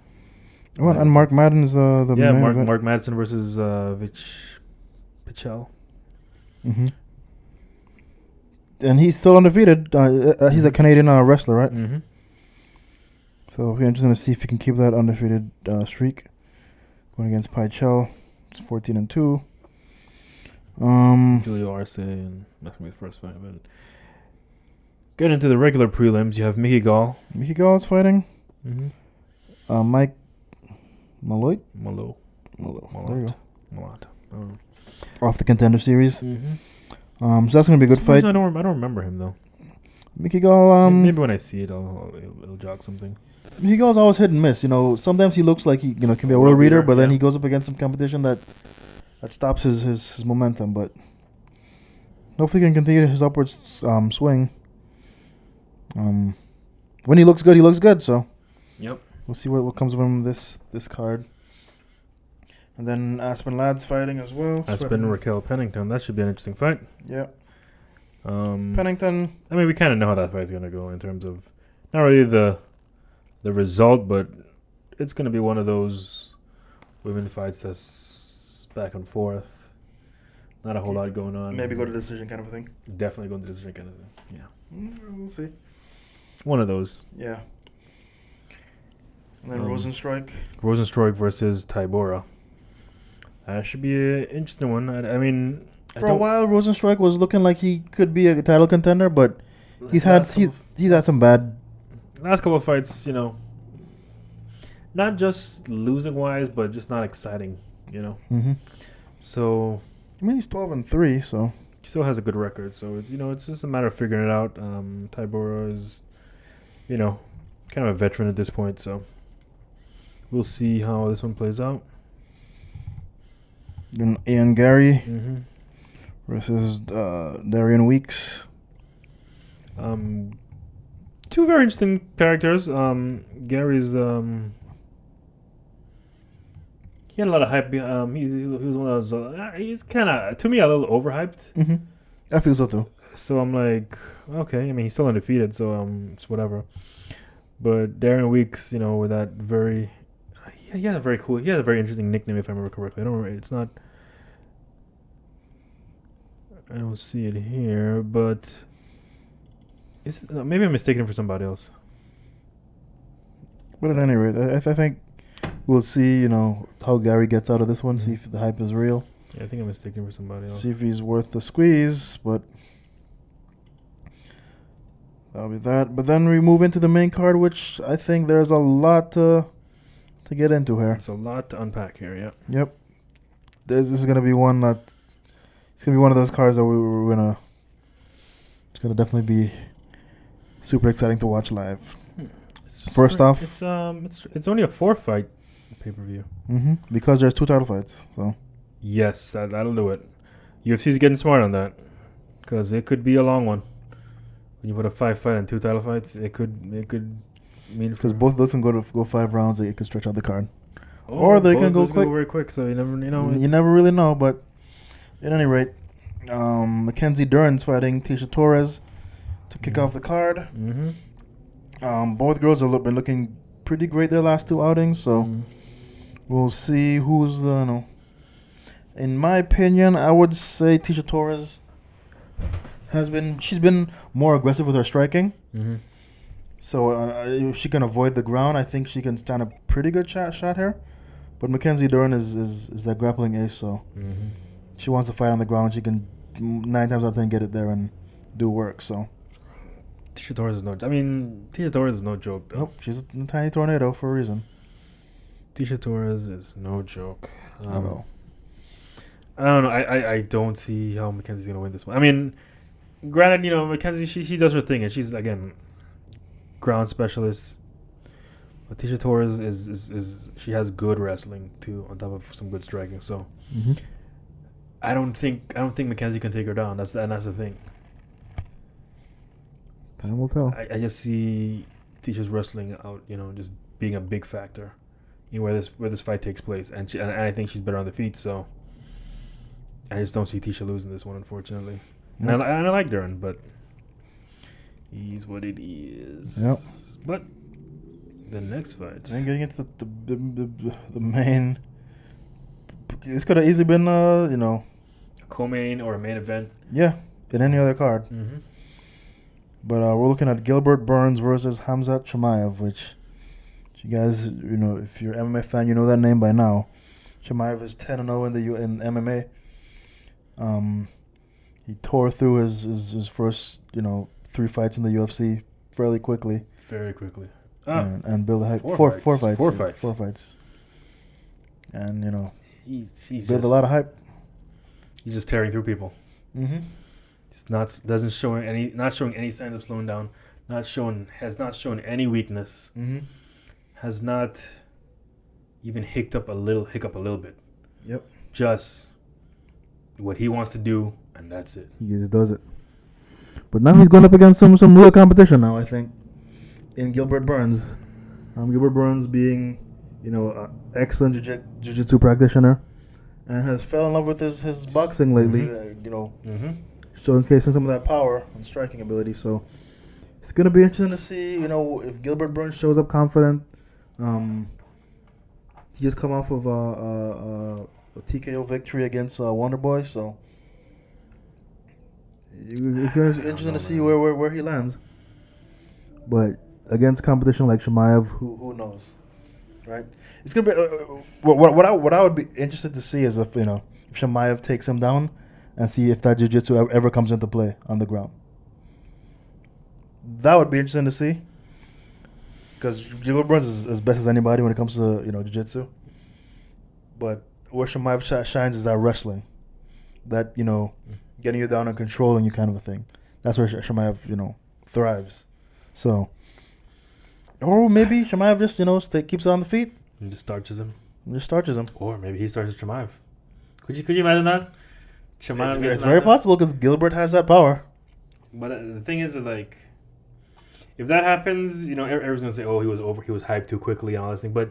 Oh, and Mark Madden is the the yeah, Mark event. Mark Madsen versus uh Vinc Pichel. hmm And he's still undefeated. Uh, uh, he's a Canadian uh, wrestler, right? Mm-hmm. So we're interested to see if he can keep that undefeated uh, streak. Going against Pichel, it's fourteen and two. Um, Julio Arce and that's gonna be the first fight. But getting into the regular prelims, you have Mickey Gall, Mickey Gall's fighting. mm-hmm. Uh, Mike Malloy. Malo, Malloy. There you Malott, Malott. Oh. go. Off the contender series. Mm-hmm. Um, so that's gonna be a good fight. I don't I don't remember him though. Mickey Gall. Um, Maybe when I see it, I'll, I'll it'll, it'll jog something. Mickey Gall's always hit and miss. You know, sometimes he looks like he you know can be a World reader, beater, but then he goes up against some competition that that stops his his, his momentum. But hopefully, he can continue his upwards um, swing. Um, when he looks good, he looks good. So Yep. we'll see what what comes from this this card. And then Aspen Ladd's fighting as well. Aspen Raquel Pennington. That should be an interesting fight. Yeah, Um, Pennington. I mean, we kind of know how that fight's gonna go in terms of not really the the result, but it's gonna be one of those women fights that's back and forth. Not a whole lot going on. Maybe go to decision kind of a thing. Definitely going to decision kind of thing. Yeah, Mm, we'll see. one of those. Yeah. And then Um, Rozenstruik. Rozenstruik versus Tybura. That should be an interesting one. I, I mean, For a while, Rozenstruik was looking like he could be a title contender, but he's had he's, he's had some bad. last couple of fights, you know, not just losing wise, but just not exciting. You know, Mm-hmm. so I mean, he's twelve and three, so he still has a good record. So it's you know it's just a matter of figuring it out. Um, Tybura is, you know, kind of a veteran at this point. So we'll see how this one plays out. Ian Garry Mm-hmm. versus uh, Darian Weeks. Um, two very interesting characters. Um, Garry's um. He had a lot of hype. Um, he, he was one of those. Uh, he's kind of, to me, a little overhyped. Mm-hmm. I feel so too. So I'm like, okay. I mean, he's still undefeated, so um, it's whatever. But Darian Weeks, you know, with that very, he, he had a very cool, he had a very interesting nickname, if I remember correctly. I don't remember. It's not. I don't see it here, but is it, maybe I'm mistaken for somebody else. But at any rate, I, I think we'll see. You know how Garry gets out of this one. See if the hype is real. Yeah, I think I'm mistaken for somebody else. See if he's worth the squeeze. But that'll be that. But then we move into the main card, which I think there's a lot to to get into here. It's a lot to unpack here. Yeah. Yep. There's, this is gonna be one that it's gonna be one of those cars that we, we're gonna. It's gonna definitely be super exciting to watch live. It's First off- it's um, it's it's only a four fight pay per view. hmm Because there's two title fights, so Yes, that that'll do it. UFC's getting smart on that, because it could be a long one. When you put a five fight and two title fights, it could it could mean because both of those can go to go five rounds, they can stretch out the card. Oh, or they can go those quick. very quick. So you never you know. you never really know, but at any rate, um, Mackenzie Dern's fighting Tecia Torres to kick Mhm. off the card. Mm-hmm. Um, both girls have been looking pretty great their last two outings, so Mm. we'll see who's the. You know, in my opinion, I would say Tecia Torres has been she's been more aggressive with her striking. Mm-hmm. So uh, if she can avoid the ground, I think she can stand a pretty good shot shot here. But Mackenzie Dern is, is, is that grappling ace, so Mm-hmm. she wants to fight on the ground. She can nine times out of ten get it there and do work. So Tecia Torres is no. I mean, Tecia Torres is no joke though. nope, she's a tiny tornado for a reason. Tecia Torres is no joke. At Um, all. I don't know. I, I, I don't see how Mackenzie's gonna win this one. I mean, granted, you know Mackenzie she she does her thing and she's again ground specialist. But Tecia Torres is, is, is she has good wrestling too on top of some good striking. So Mm-hmm. I don't think I don't think Mackenzie can take her down. That's the, and that's the thing. Time will tell. I, I just see Tecia's wrestling out, you know, just being a big factor in where this where this fight takes place, and she, and, I think she's better on the feet. So I just don't see Tecia losing this one, unfortunately. And, I, and I like Dern, but he's what it is. Yep. But the next fight, Then getting into the the, the, the, main. This could have easily been, uh, you know, a co-main or a main event. yeah, in any other card. Mm-hmm. But uh, we're looking at Gilbert Burns versus Hamzat Chimaev, which you guys, you know, if you're an MMA fan, you know that name by now. Chimaev is 10 and 0 in the U- in MMA. Um, he tore through his, his his first, you know, three fights in the UFC fairly quickly, Very quickly. Ah, and, and build a hype. four Four, fights. four fights. Four fights. Four fights. And you know, he's, he's build just, a lot of hype. He's just tearing through people. Mm-hmm. It's not doesn't showing any not showing any signs of slowing down. Not shown has not shown any weakness. Mm-hmm. Has not even hicked up a little hiccup a little bit. Yep. Just what he wants to do, and that's it. He just does it. But now he's going up against some some real competition now. I think in Gilbert Burns. Um, Gilbert Burns being, you know, an excellent jiu- jiu-jitsu practitioner, and has fell in love with his, his boxing lately. Mhm. Uh, you know, Mm-hmm. showcasing some of that power and striking ability. So it's gonna be interesting to see. You know, if Gilbert Burns shows up confident. Um, he just come off of a, a, a, a TKO victory against uh, Wonderboy, so you- it's gonna be I interesting to see where, where where he lands. But against competition like Chimaev, who who knows, right? It's gonna be uh, uh, what what what I what I would be interested to see is if you know if Chimaev takes him down and see if that jiu-jitsu ever, ever comes into play on the ground. That would be interesting to see. Because Gilbert Burns is as best as anybody when it comes to you know jiu-jitsu. But where Chimaev sh- shines is that wrestling, that you know, getting you down and controlling you kind of a thing. That's where Sh- Chimaev you know thrives. So, or maybe Chimaev just you know stay, keeps it on the feet And just starches him, and just starches him. or maybe he starches Chimaev. Could you could you imagine that? Chimaev It's, it's very possible because Gilbert has that power. But uh, the thing is, that, like, if that happens, you know, everyone's gonna say, "Oh, he was over, he was hyped too quickly," and all this thing. But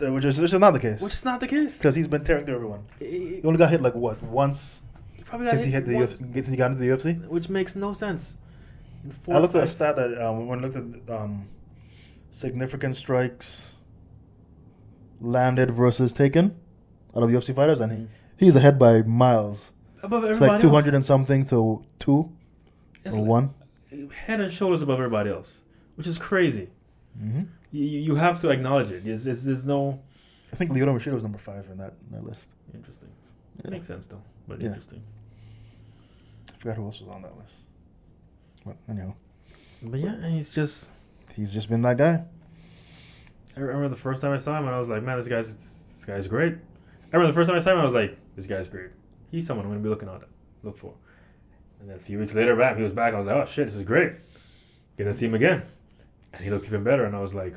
which is which is not the case which is not the case. because he's been tearing through everyone. He only got hit like what once probably since he hit the once, UFC, since he got into the UFC. which makes no sense. I looked at a stat that um, when I looked at um, significant strikes landed versus taken out of UFC fighters, and he, Mhm. he's ahead by miles. above everybody, It's like two hundred and something to two It's or like one. head and shoulders above everybody else, which is crazy. Mm-hmm. You, you you have to acknowledge it. There's, there's, there's no I think Lyoto Machida was number five in that, in that list. interesting. Yeah. Makes sense though, but Yeah. interesting. I forgot who else was on that list. But anyhow, But yeah, he's just. he's just been that guy. I remember the first time I saw him, and I was like, "Man, this guy's this guy's great." I remember the first time I saw him, I was like, "This guy's great. He's someone I'm gonna be looking at." look for. And then a few weeks later, back he was back. I was like, oh shit, this is great. Get to see him again, and he looked even better. And I was like,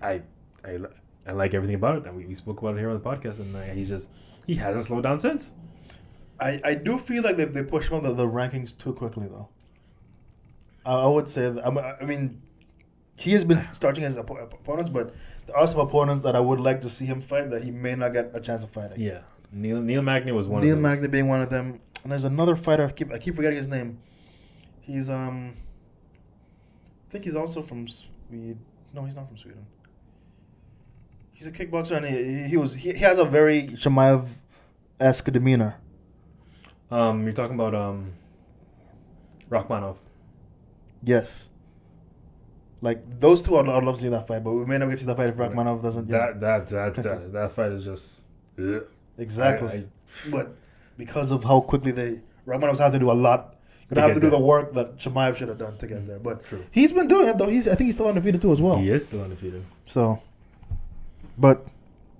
I, I, I like everything about it. And we, we spoke about it here on the podcast, and uh, he's just he hasn't slowed down since. I, I do feel like they, they push him up the, the rankings too quickly though. I, I would say that, I'm- I mean, he has been starting his oppo- opponents, but there are some opponents that I would like to see him fight that he may not get a chance of fighting. Yeah, Neil Neil Magny was one Neil of them. Neil Magny being one of them, and there's another fighter. I keep I keep forgetting his name. He's um, I think he's also from Sweden. No, he's not from Sweden. He's a kickboxer, and he, he, was he, he has a very Chimaev esque demeanor. Um, you're talking about um, Rakhmonov. Yes. Like those two, I'd, I'd love to see that fight, but we may not get to see that fight if Rakhmonov doesn't. That that that that, that fight is just ugh. exactly. I- I- but because of how quickly they Rakhmonov has to do a lot, gonna have to do the work that Chimaev should have done to get there. But True. he's been doing it though. He's I think he's still undefeated too as well. He is still undefeated. So, but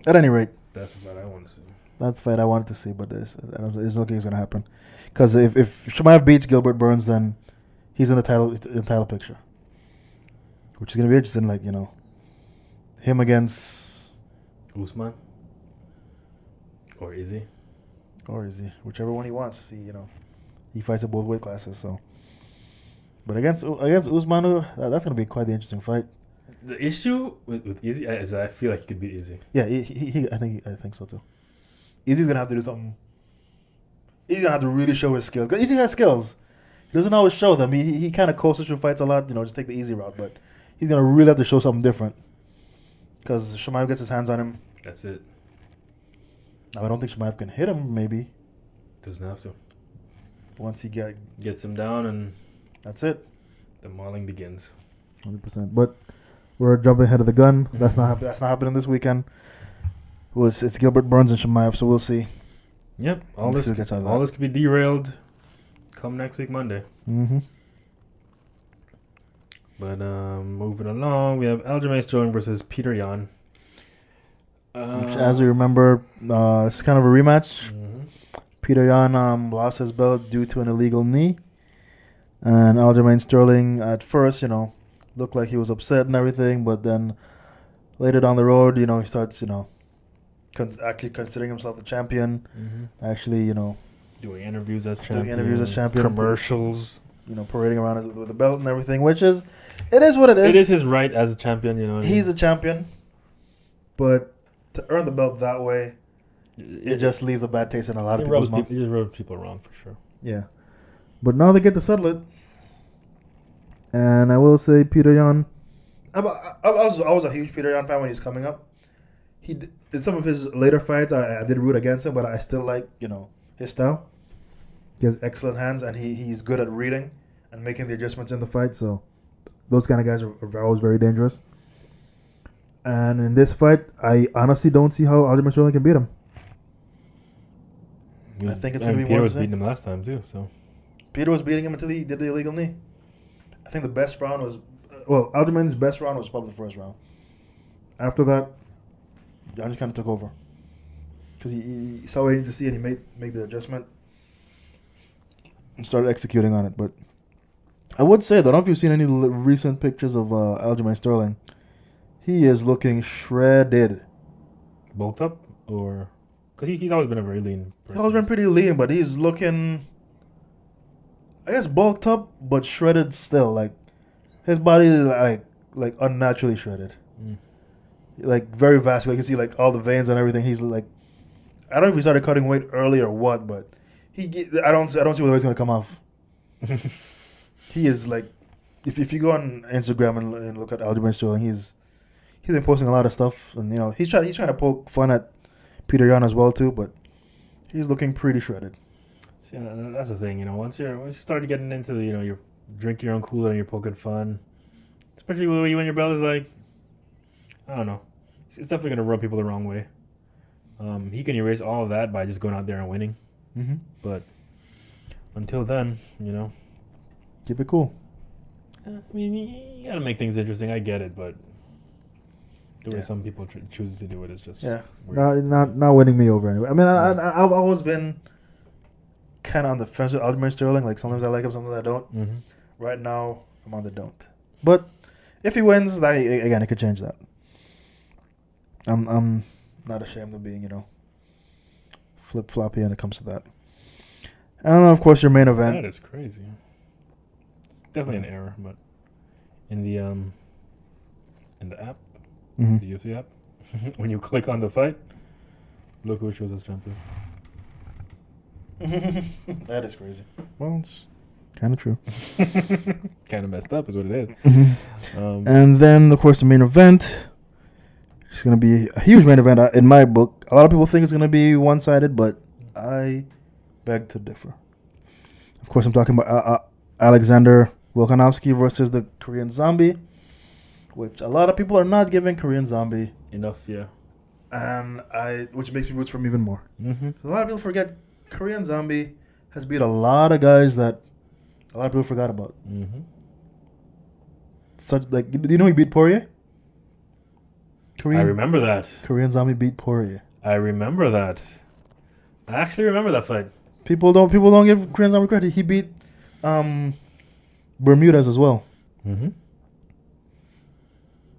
at any rate, That's the fight I want to see. That's fight I wanted to see, but this I don't- it's looking it's gonna happen. Because if if Chimaev beats Gilbert Burns, then he's in the title in the title picture, which is gonna be interesting. Like you know, him against Usman. Or is he? or is he whichever one he wants. He you know, he fights at both weight classes. So, but against against Usman, uh, that's gonna be quite the interesting fight. The issue with, with Izzy is I feel like he could beat Izzy. Yeah, he, he, he I think I think so too. Izzy's gonna have to do something. He's gonna have to really show his skills. 'Cause Easy has skills. He doesn't always show them. He he, he kind of coasts through fights a lot. You know, just take the easy route. But he's gonna really have to show something different. Because Chimaev gets his hands on him. That's it. Now, I don't think Chimaev can hit him. Maybe Doesn't have to. once he get Gets him down and that's it. the mauling begins. Hundred percent. But we're jumping ahead of the gun. That's not hap- that's not happening this weekend. Well, it's, Gilbert Burns and Chimaev, so we'll see. Yep. All Let's this see what gets out of all this could be derailed come next week Monday. Mm-hmm. But um, moving along, we have Aljamain Sterling versus Peter Yan. Which, as we remember, uh, it's kind of a rematch. Mhm. Peter Yan um, lost his belt due to an illegal knee. And Aljamain Sterling, at first, you know, looked like he was upset and everything, but then later down the road, you know, he starts, you know, con- actually considering himself the champion. Mhm. Actually, you know, Doing interviews as Doing champion. interviews as champion. Commercials. you know, parading around his- with the belt and everything, which is, it is what it is. It is his right as a champion, you know. what I He's mean? a champion, but to earn the belt that way, it, it just leaves a bad taste in a lot of people's mouth. people, it just rubs people wrong for sure. Yeah. But now they get to settle it. And I will say Peter Yan. I, I, I was I was a huge Peter Yan fan when he was coming up. He in some of his later fights I, I did root against him, but I still like you know his style. He has excellent hands, and he, he's good at reading and making the adjustments in the fight. So those kind of guys are, are always very dangerous. And in this fight, I honestly don't see how Aljamain Sterling can beat him. I think it's gonna be Peter was of the same. beating him last time too. So Peter was beating him until he did the illegal knee. I think the best round was, uh, well, Aljamain's best round was probably the first round. After that, Yan just kind of took over because he, he he saw what he needed to see and he made make the adjustment and started executing on it. But I would say though, I don't know if you've seen any l- recent pictures of uh, Aljamain Sterling. He is looking shredded. bulked up or because he, he's always been a very lean. He's always been pretty lean, but he's looking, I guess, bulked up but shredded still. Like his body is like like unnaturally shredded. Like very vascular. You can see like all the veins and everything. He's like, I don't know if he started cutting weight early or what, but he. I don't. I don't see where weight's gonna come off. He is like, if if you go on Instagram and, and look at Aljamain Sterling, he's he's been posting a lot of stuff, and you know he's trying he's trying to poke fun at Peter Yan as well too, but he's looking pretty shredded. See, uh, that's the thing, you know. Once you're once you start getting into the, you know, you're drinking your own Aid and you're poking fun, especially when you when your belt is like, I don't know, it's, definitely gonna rub people the wrong way. Um, he can erase all of that by just going out there and winning, Mm-hmm. but until then, you know, Keep it cool. eh, I mean, you, gotta make things interesting. I get it, but the way Yeah. some people tr- choose to do it is just Yeah, weird. not not not winning me over anyway. I mean, I, I I've always been kind of on the fence with Aljamain Sterling. Like sometimes I like him, sometimes I don't. Mm-hmm. Right now, I'm on the don't. But if he wins, that again, it could change that. I'm I'm not ashamed of being, you know, flip floppy when it comes to that. And of course, your main event. That is crazy. It's definitely an error, but in the um in the app, Mhm. the UFC app, when you click on the fight, look who shows us champion. that is crazy. Well, it's kind of true. kind of messed up, is what it is. Um, And then, of course, the main event. It's going to be a huge main event uh, in my book. A lot of people think it's going to be one sided, but I beg to differ. Of course, I'm talking about uh, uh, Alexander Volkanovski versus the Korean Zombie, which a lot of people are not giving Korean Zombie, enough, yeah. and I, which makes me root for him even more. Mm-hmm. A lot of people forget Korean Zombie has beat a lot of guys that a lot of people forgot about. Mm-hmm. Such like, do you know he beat Poirier? Korean I remember that. Korean Zombie beat Poirier. I remember that. I actually remember that fight. People don't people don't give Korean Zombie credit. He beat um Bermudez as well, Mm-hmm.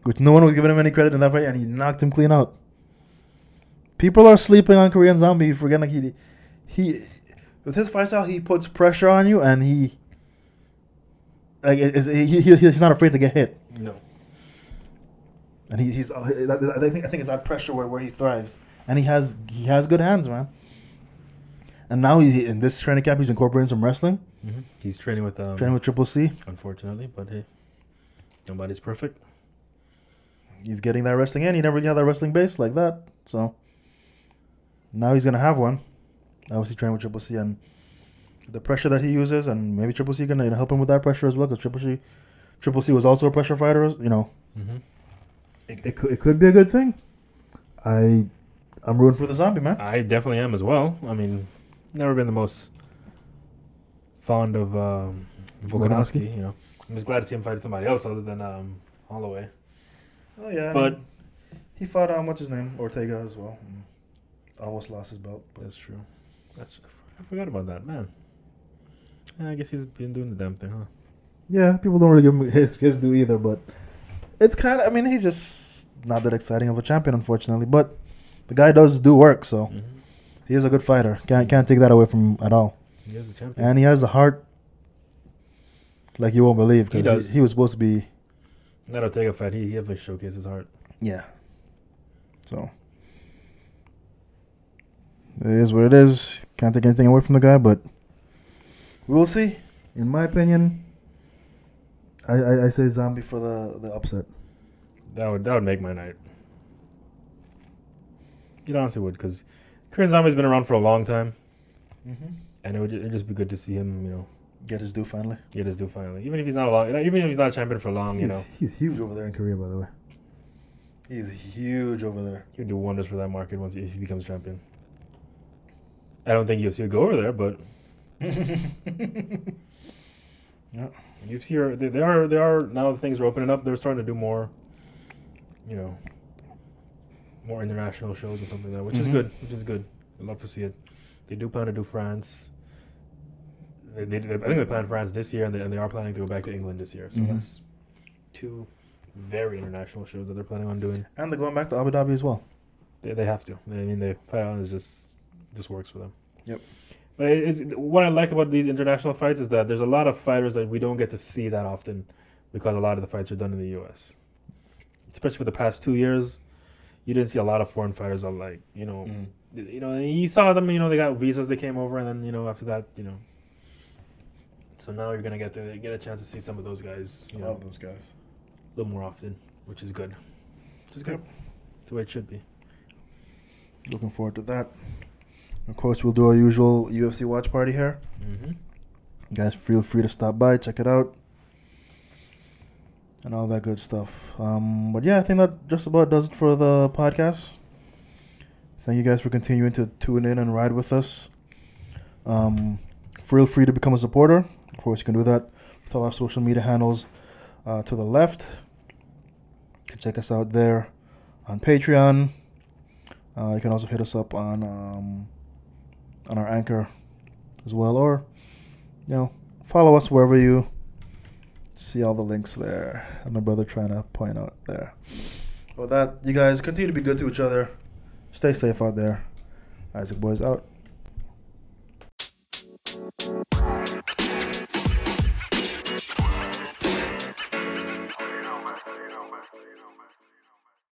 which no one was giving him any credit in that fight, and he knocked him clean out. People are sleeping on Korean Zombie, forgetting like he he with his fight style, he puts pressure on you, and he like he, he he's not afraid to get hit, No. And he, he's I think I think it's that pressure where, where he thrives, and he has he has good hands, man. And now he's in this training camp. He's incorporating some wrestling, Mm-hmm. He's training with um, training with Triple C. unfortunately, but hey, nobody's perfect. he's getting that wrestling in. He never really had that wrestling base like that. So now he's gonna have one. Obviously training with Triple C and the pressure that he uses, and maybe Triple C gonna help him with that pressure as well. Because Triple C, Triple C was also a pressure fighter. You know, Mm-hmm. It, it could it could be a good thing. I I'm rooting for the zombie man. I definitely am as well. I mean, never been the most fond of um, Volkanovski. You know, I'm just glad to see him fight somebody else other than um, Holloway. Oh yeah, But he fought um what's his name Ortega as well. Almost lost his belt, but that's true. That's I forgot about that man. Yeah, I guess he's been doing the damn thing, huh? yeah, people don't really give him his his due either. But it's kind of I mean he's just not that exciting of a champion, unfortunately. But the guy does do work, so Mm-hmm. he is a good fighter. Can't can't take that away from him at all. He is the champion. And he has a heart like you won't believe. He does. He, was supposed to be that Ortega fight, he, he definitely showcased his heart. yeah. So it is what it is. Can't take anything away from the guy, but we'll see. In my opinion, I I, I say zombie for the the upset. That would that would make my night. It honestly would, because Korean Zombie's been around for a long time, Mm-hmm. and it would it'd just be good to see him, you know, Get his due finally. get his due finally. Even if he's not a long, even if he's not a champion for long, you he's, know, he's huge over there in Korea, by the way. He's huge over there. he would do wonders for that market once he, if he becomes champion. I don't think UFC would go over there, but yeah. UFC are they, they are they are now that things are opening up. They're starting to do more, you know, more international shows and something like that, which is Mhm. good. Which is good. I love to see it. They do plan to do France. They, they, they- I think they plan France this year, and they, and they are planning to go back to England this year. So Mhm. that's two very international shows that they're planning on doing. And they're going back to Abu Dhabi as well. They, they have to. I mean, the Fight Island is just just works for them. Yep. But it is, what I like about these international fights is that there's a lot of fighters that we don't get to see that often because a lot of the fights are done in the U.S. Especially for the past two years, you didn't see a lot of foreign fighters. On like you know, Mm. you know, you saw them. You know, they got visas. They came over, and then you know after that, you know. So now you're gonna get to get a chance to see some of those guys, you know, Love those guys. a little more often, which is good. Which is good. Yep. It's the way it should be. Looking forward to that. Of course, we'll do our usual UFC watch party here. Mm-hmm. guys feel free to stop by check it out and all that good stuff. Um but yeah i think that just about does it for the podcast. Thank you guys for continuing to tune in and ride with us. Um feel free to become a supporter. Of course you can do that with all our social media handles uh, to the left. You can check us out there on patreon. Uh, you can also hit us up on um, on our anchor as well, or you know, follow us wherever you see all the links there. And my brother trying to point out there. With that, you guys continue to be good to each other. Stay safe out there. Isaac Boys out.